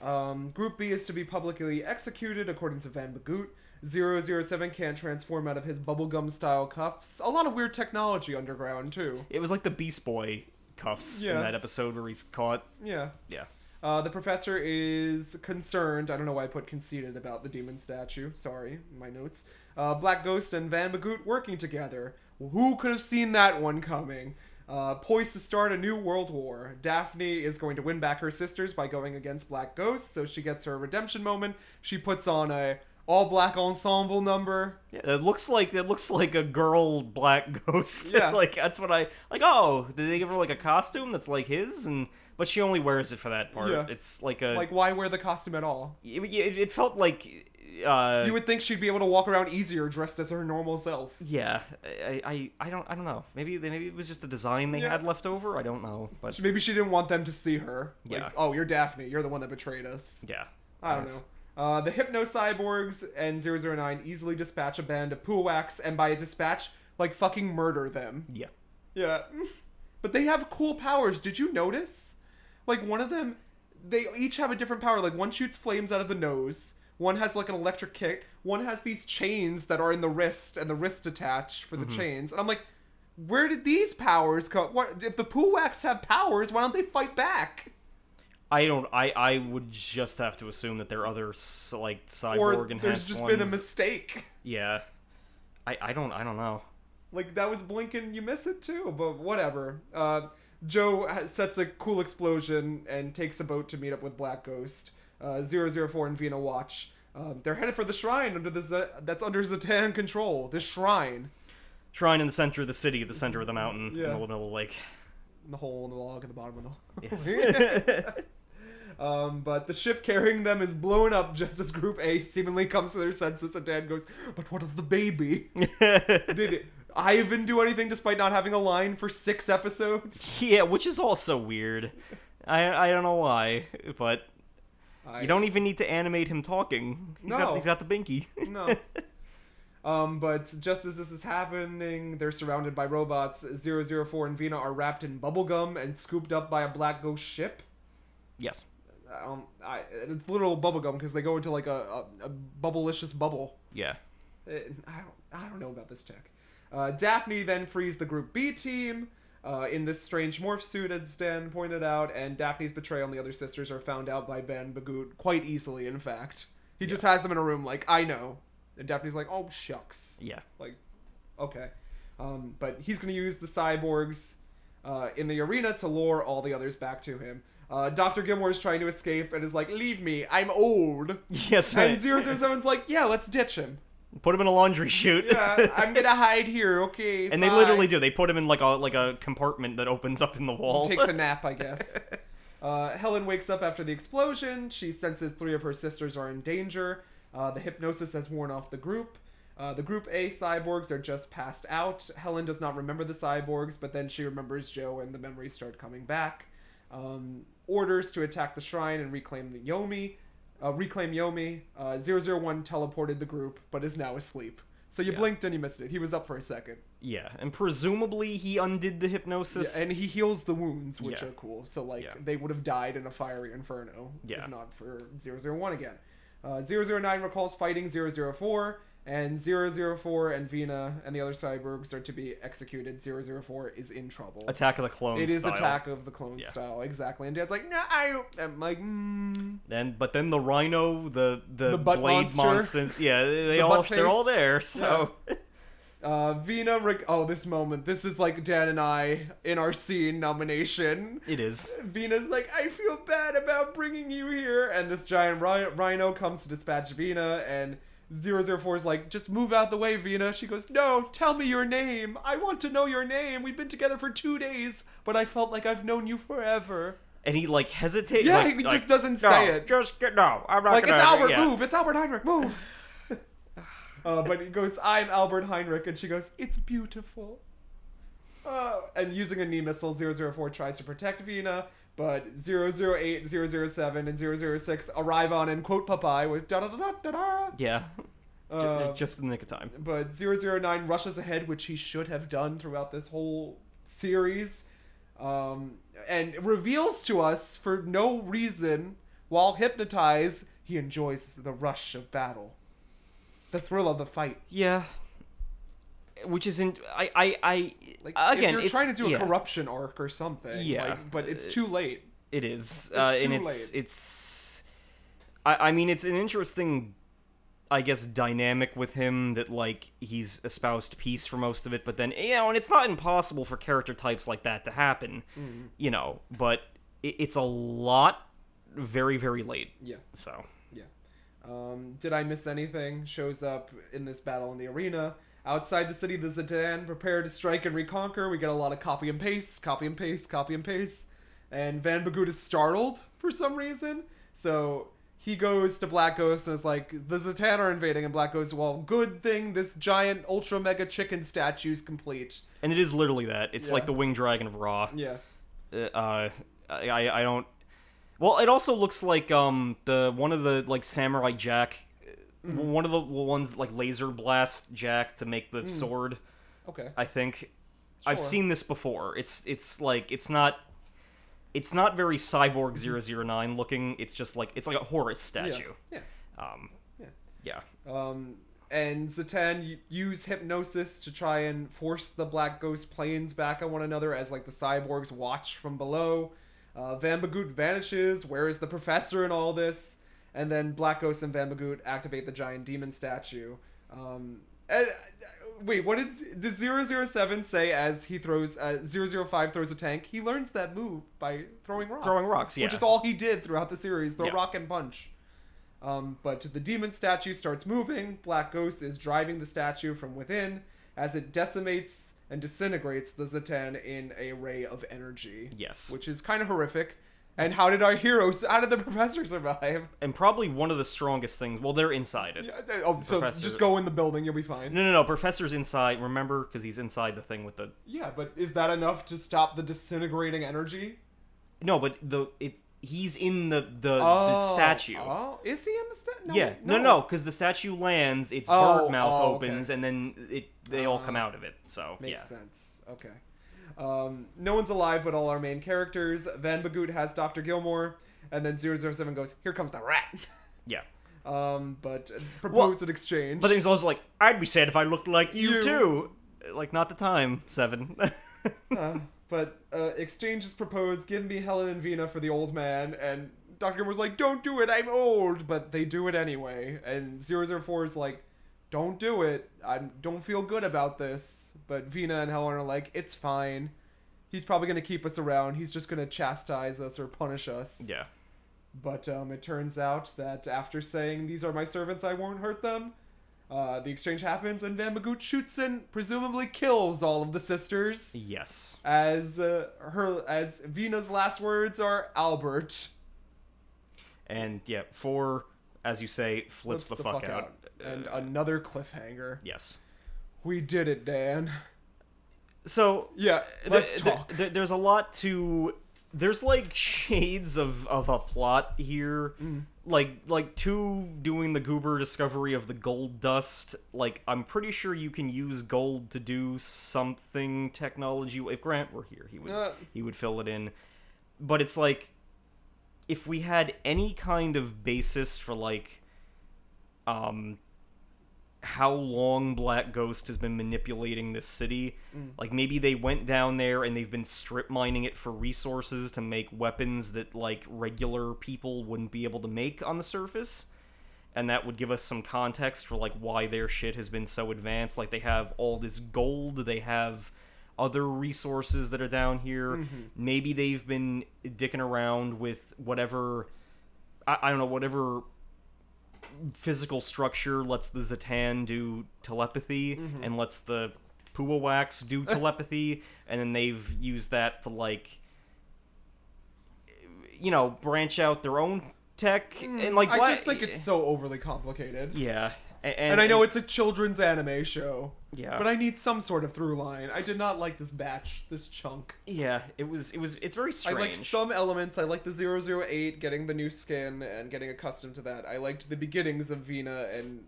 Um, Group B is to be publicly executed, according to Van Bagoot. 007 can't transform out of his bubblegum style cuffs. A lot of weird technology underground, too. It was like the Beast Boy cuffs Yeah. in that episode where he's caught. Yeah. Yeah. Uh, the professor is concerned. I don't know why I put conceited about the demon statue. Sorry, my notes. Uh, Black Ghost and Van Bagoot working together. Who could have seen that one coming? Uh, poised to start a new world war. Daphne is going to win back her sisters by going against Black Ghost, so she gets her redemption moment. She puts on a all black ensemble number. Yeah, it looks like it looks like a girl black ghost. Yeah. like that's what I like. Oh, did they give her like a costume that's like his? And but she only wears it for that part. Yeah. It's like a Like, why wear the costume at all? it, it, it felt like uh You would think she'd be able to walk around easier dressed as her normal self. yeah. I, I I don't I don't know. Maybe they, maybe it was just a design they Yeah. had left over. I don't know. But Maybe she didn't want them to see her. Like, Yeah. oh, you're Daphne. You're the one that betrayed us. yeah. I don't know. Uh, the Hypno Cyborgs and 009 easily dispatch a band of Puwax, and by dispatch, like fucking murder them. Yeah. Yeah. But they have cool powers. Did you notice? Like, one of them, they each have a different power. Like, one shoots flames out of the nose, one has like an electric kick, one has these chains that are in the wrist, and the wrist attach for the chains. And I'm like, where did these powers come? What if the Puwax have powers? Why don't they fight back? I don't. I I would just have to assume that there are other like cyborg Or enhanced there's just ones. been a mistake. Yeah. I I don't I don't know. Like that was blinking, you miss it too, but whatever. Uh, Joe sets a cool explosion and takes a boat to meet up with Black Ghost. Uh, 004 and Vina watch. Um, they're headed for the shrine under the Z- that's under Zatan control. This shrine, Shrine in the center of the city, at the center of the mountain, Yeah. in the middle of the lake. In the hole in the log at the bottom of the. Yes. Um, but the ship carrying them is blown up just as Group A seemingly comes to their senses, and Dan goes, "But what of the baby? Did Ivan do anything despite not having a line for six episodes?" yeah, which is also weird. I I don't know why, but I- you don't even need to animate him talking. He's No. got he's got the binky. no. Um, but just as this is happening, they're surrounded by robots. 004 and Vina are wrapped in bubblegum and scooped up by a black ghost ship. yes. Um, I, it's literal bubblegum because they go into like a, a, a bubblicious bubble. Yeah. Uh, I don't, I don't know about this tech. Uh, Daphne then frees the Group B team uh, in this strange morph suit, as Dan pointed out, and Daphne's betrayal and the other sisters are found out by Van Bagoot quite easily, in fact. He just has them in a room like, I know. And Daphne's like, oh, shucks. Yeah. Like, okay. Um, but he's going to use the cyborgs uh, in the arena to lure all the others back to him. Uh, Dr. Gilmore is trying to escape and is like, leave me, I'm old. Yes. And I- 007's like, yeah, let's ditch him. Put him in a laundry chute. Yeah, I'm gonna hide here, okay? and they bye." literally do. They put him in like a like a compartment that opens up in the wall. takes a nap, I guess. Uh, Helen wakes up after the explosion. She senses three of her sisters are in danger. Uh, the hypnosis has worn off the group. Uh, the group A cyborgs are just passed out. Helen does not remember the cyborgs, but then she remembers Joe and the memories start coming back. um, orders to attack the shrine and reclaim the Yomi. Uh, reclaim Yomi. Uh, 001 teleported the group, but is now asleep. So you Yeah. blinked and you missed it. He was up for a second. Yeah, and presumably he undid the hypnosis. Yeah, and he heals the wounds, which Yeah. are cool. So like they would have died in a fiery inferno if not for 001 again. Uh, 009 recalls fighting 004, and 004 and Vina and the other cyborgs are to be executed. 004 is in trouble. Attack of the Clones. It is style. Attack of the Clone Yeah. style, exactly. And Dad's like, no, I. I'm like, mm. Then, but then the Rhino, the the, The blade monster. monsters, yeah, they The all they're all there. So Uh, Vina, Rick. Oh, this moment. This is like Dan and I in our scene nomination. it is. Vina's like, I feel bad about bringing you here. And this giant rhi- rhino comes to dispatch Vina, and 004 is like, just move out the way, Vina. She goes, No, tell me your name. I want to know your name. We've been together for two days, but I felt like I've known you forever. And he like hesitates. Yeah, like- he like, just doesn't "No, say it. Just get no. I'm not like, it's Albert, yeah. move. It's Albert Heinrich, move. uh, but he goes, I'm Albert Heinrich. And she goes, It's beautiful. Uh, and using a knee missile, 004 tries to protect Vina, but 008, 007, and 006 arrive on and quote Popeye with da da da da da da. Yeah, Uh, just in the nick of time. but 009 rushes ahead, which he should have done throughout this whole series, um, and reveals to us for no reason, while hypnotized, he enjoys the rush of battle, the thrill of the fight. Yeah, which isn't. I I I Like again. if you're it's, trying to do a yeah, corruption arc or something, Yeah. like, but it's too late. It is, uh, and too it's late. it's. I I mean, it's an interesting. I guess dynamic with him that like he's espoused peace for most of it, but then you know, and it's not impossible for character types like that to happen, Mm-hmm. you know. But it, it's a lot, very very late. Yeah. So Yeah. Um, did I miss anything? Shows up in this battle in the arena. Outside the city, the Zatan prepare to strike and reconquer. We get a lot of copy and paste, copy and paste, copy and paste. And Van Bagoot is startled for some reason. So he goes to Black Ghost and is like, the Zatan are invading. And Black Ghost, well, good thing this giant ultra mega chicken statue is complete. and it is literally that. It's like the winged dragon of Ra. Yeah. uh, I I don't. Well, it also looks like um the one of the like samurai jack, Mm-hmm. one of the ones like laser blast jack to make the Mm. sword. Okay. I think I've seen this before. It's it's like it's not. It's not very cyborg 009 looking. It's just like it's like a Horus statue. Yeah. Um, Yeah. yeah. Um, and Zatan use hypnosis to try and force the Black Ghost planes back on one another as like the cyborgs watch from below. Uh, Van Bagoot vanishes. Where is the professor in all this? And then Black Ghost and Van activate the giant demon statue. Um, and, uh, wait, what did does 007 say as he throws uh, 005 throws a tank? He learns that move by throwing rocks. Throwing rocks, yeah. Which is all he did throughout the series. Throw Yeah. rock and punch. Um, but the demon statue starts moving. Black Ghost is driving the statue from within as it decimates and disintegrates the Zatan in a ray of energy. Yes. Which is kind of horrific. And how did our heroes, how did the professor survive? And probably one of the strongest things. Well, they're inside it. Yeah, oh, so Professor- just go in the building, you'll be fine. No, no, no. Professor's inside. Remember, because he's inside the thing with the Yeah, but is that enough to stop the disintegrating energy? No, but the it he's in the the, Oh, the statue. Oh, is he in the statue? yeah, no, no, because the statue lands, its Oh, bird mouth oh, okay. opens, and then it they all come uh, out of it. So Makes yeah, sense. Okay. Um, no one's alive but all our main characters. Van Bagoot has Dr. Gilmore, and then 007 goes, Here comes the rat. yeah. um, but uh, propose an exchange. But he's also like, I'd be sad if I looked like you, You. too. Like not the time, seven. Uh, but uh, exchange is proposed. Give me Helen and Vina for the old man. And Dr. Gilmore's like, Don't do it. I'm old. But they do it anyway. And 004 is like, Don't do it. I don't feel good about this. But Vina and Helen are like, It's fine. He's probably going to keep us around. He's just going to chastise us or punish us. yeah, But um, it turns out that after saying, These are my servants, I won't hurt them, uh, the exchange happens and Van Bagoot shoots and presumably kills all of the sisters yes, as uh, her as Vina's last words are Albert and yeah, four, as you say, flips, the, fuck, out. And Uh, another cliffhanger. yes. We did it, Dan. So Yeah, let's th- talk. th- there's a lot to there's like shades of of a plot here like like two doing the goober discovery of the gold dust like i'm pretty sure you can use gold to do something technology if grant were here he would Uh. he would fill it in but it's like if we had any kind of basis for like um how long Black Ghost has been manipulating this city. Mm. Like maybe they went down there and they've been strip mining it for resources to make weapons that like regular people wouldn't be able to make on the surface. And that would give us some context for like why their shit has been so advanced. Like they have all this gold, they have other resources that are down here. Mm-hmm. Maybe they've been dicking around with whatever I, I don't know, whatever physical structure lets the Zatan do telepathy mm-hmm. and lets the Puawaks do telepathy, and then they've used that to like, you know, branch out their own tech mm, and like. I just think it's so overly complicated. yeah, a- and, And, I know it's a children's anime show. Yeah. But I need some sort of through line. I did not like this batch, this chunk. yeah, it was it was it's very strange. I liked some elements. I like the 008 getting the new skin and getting accustomed to that. I liked the beginnings of Vina and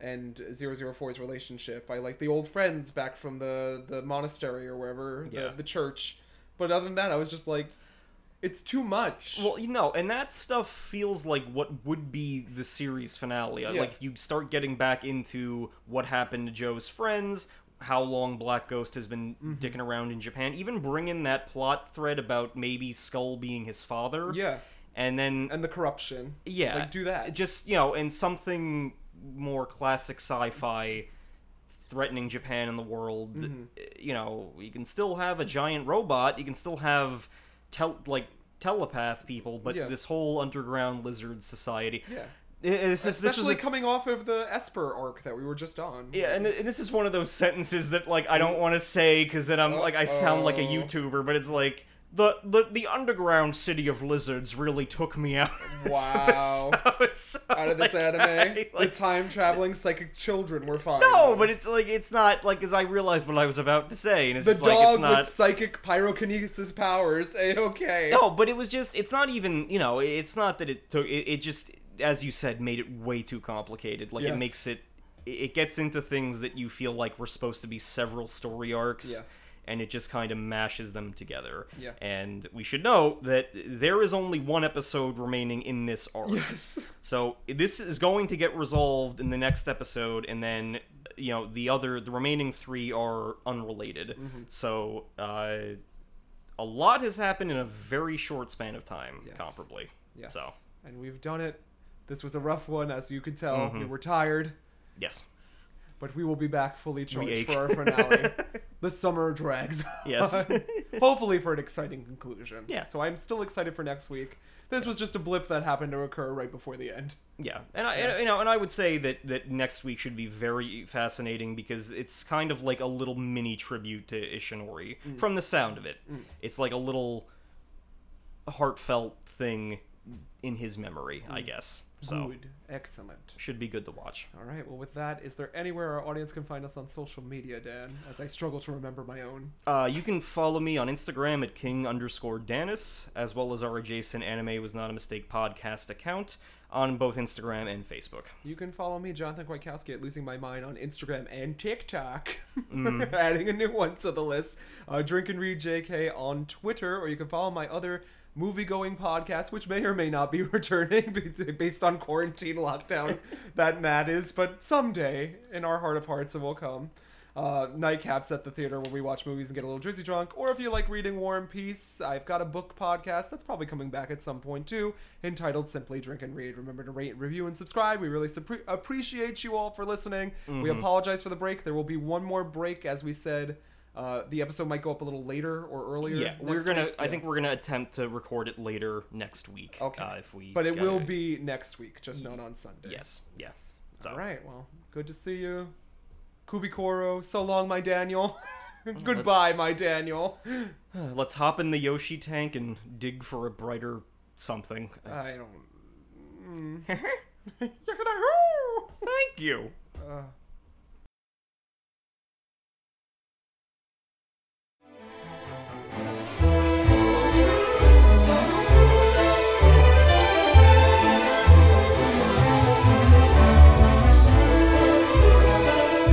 and 004's relationship. I liked the old friends back from the the monastery or wherever, Yeah. the, the church. But other than that, I was just like it's too much. Well, you know, and that stuff feels like what would be the series finale. Yeah. Like if you start getting back into what happened to Joe's friends, how long Black Ghost has been Mm-hmm. dicking around in Japan, even bring in that plot thread about maybe Skull being his father. yeah. And then And the corruption. yeah, Like do that. Just, you know, and something more classic sci-fi threatening Japan and the world. Mm-hmm. You know, you can still have a giant robot, you can still have tel- like telepath people, but Yeah. this whole underground lizard society. Yeah. I- This is this is Especially a- coming off of the Esper arc that we were just on. yeah, and, and this is one of those sentences that like I don't mm-hmm. want to say because then I'm like I sound like a YouTuber, but it's like the, the the underground city of lizards really took me out. of this Wow. so, Out of this like, anime, I, like, the time traveling psychic children were fine. no, but it's like it's not like as I realized what I was about to say, and it's the just dog like it's not. with psychic pyrokinesis powers. A okay. No, but it was just it's not even you know it's not that it took it, it just as you said made it way too complicated. Like Yes. it makes it it gets into things that you feel like were supposed to be several story arcs. Yeah. And it just kind of mashes them together. Yeah. And we should note that there is only one episode remaining in this arc. Yes. So this is going to get resolved in the next episode, and then you know the other, the remaining three are unrelated. Mm-hmm. So uh, a lot has happened in a very short span of time, Yes. comparably. Yes. So And we've done it. This was a rough one, as you could tell. Mm-hmm. We were tired, yes, but we will be back fully charged for our finale. the summer drags. Yes. Hopefully for an exciting conclusion. Yeah. So I'm still excited for next week. This was just a blip that happened to occur right before the end. yeah, and I, Yeah. and, you know, and I would say that that next week should be very fascinating because it's kind of like a little mini tribute to Ishinomori Mm. from the sound of it. It's like a little heartfelt thing in his memory, I guess. So. Good. Excellent. should be good to watch. All right. Well, with that, is there anywhere our audience can find us on social media, Dan? As I struggle to remember my own. Uh, you can follow me on Instagram at king underscore Danis, as well as our adjacent anime was not a mistake podcast account on both Instagram and Facebook. You can follow me, Jonathan Kwiatkowski, at Losing My Mind on Instagram and TikTok. Mm. Adding a new one to the list. Uh, Drink and Read JK on Twitter, or you can follow my other movie going podcast, which may or may not be returning based on quarantine lockdown that Matt is, but someday in our heart of hearts it will come. Uh, nightcaps at the theater where we watch movies and get a little drizzy drunk. Or if you like reading War and Peace, I've got a book podcast that's probably coming back at some point too, entitled Simply Drink and Read. Remember to rate, review, and subscribe. We really appreciate you all for listening. We apologize for the break. There will be one more break, as we said. Uh, the episode might go up a little later or earlier. Yeah, we're gonna. week. I Yeah. think we're gonna attempt to record it later next week. Okay. Uh, if we. But it will gotta- be next week, just not on Sunday. Yes. Yes. So, All right. Well, good to see you, Kubikoro. So long, my Daniel. Goodbye, let's- my Daniel. Let's hop in the Yoshi tank and dig for a brighter something. I don't. Mm. Thank you. Uh,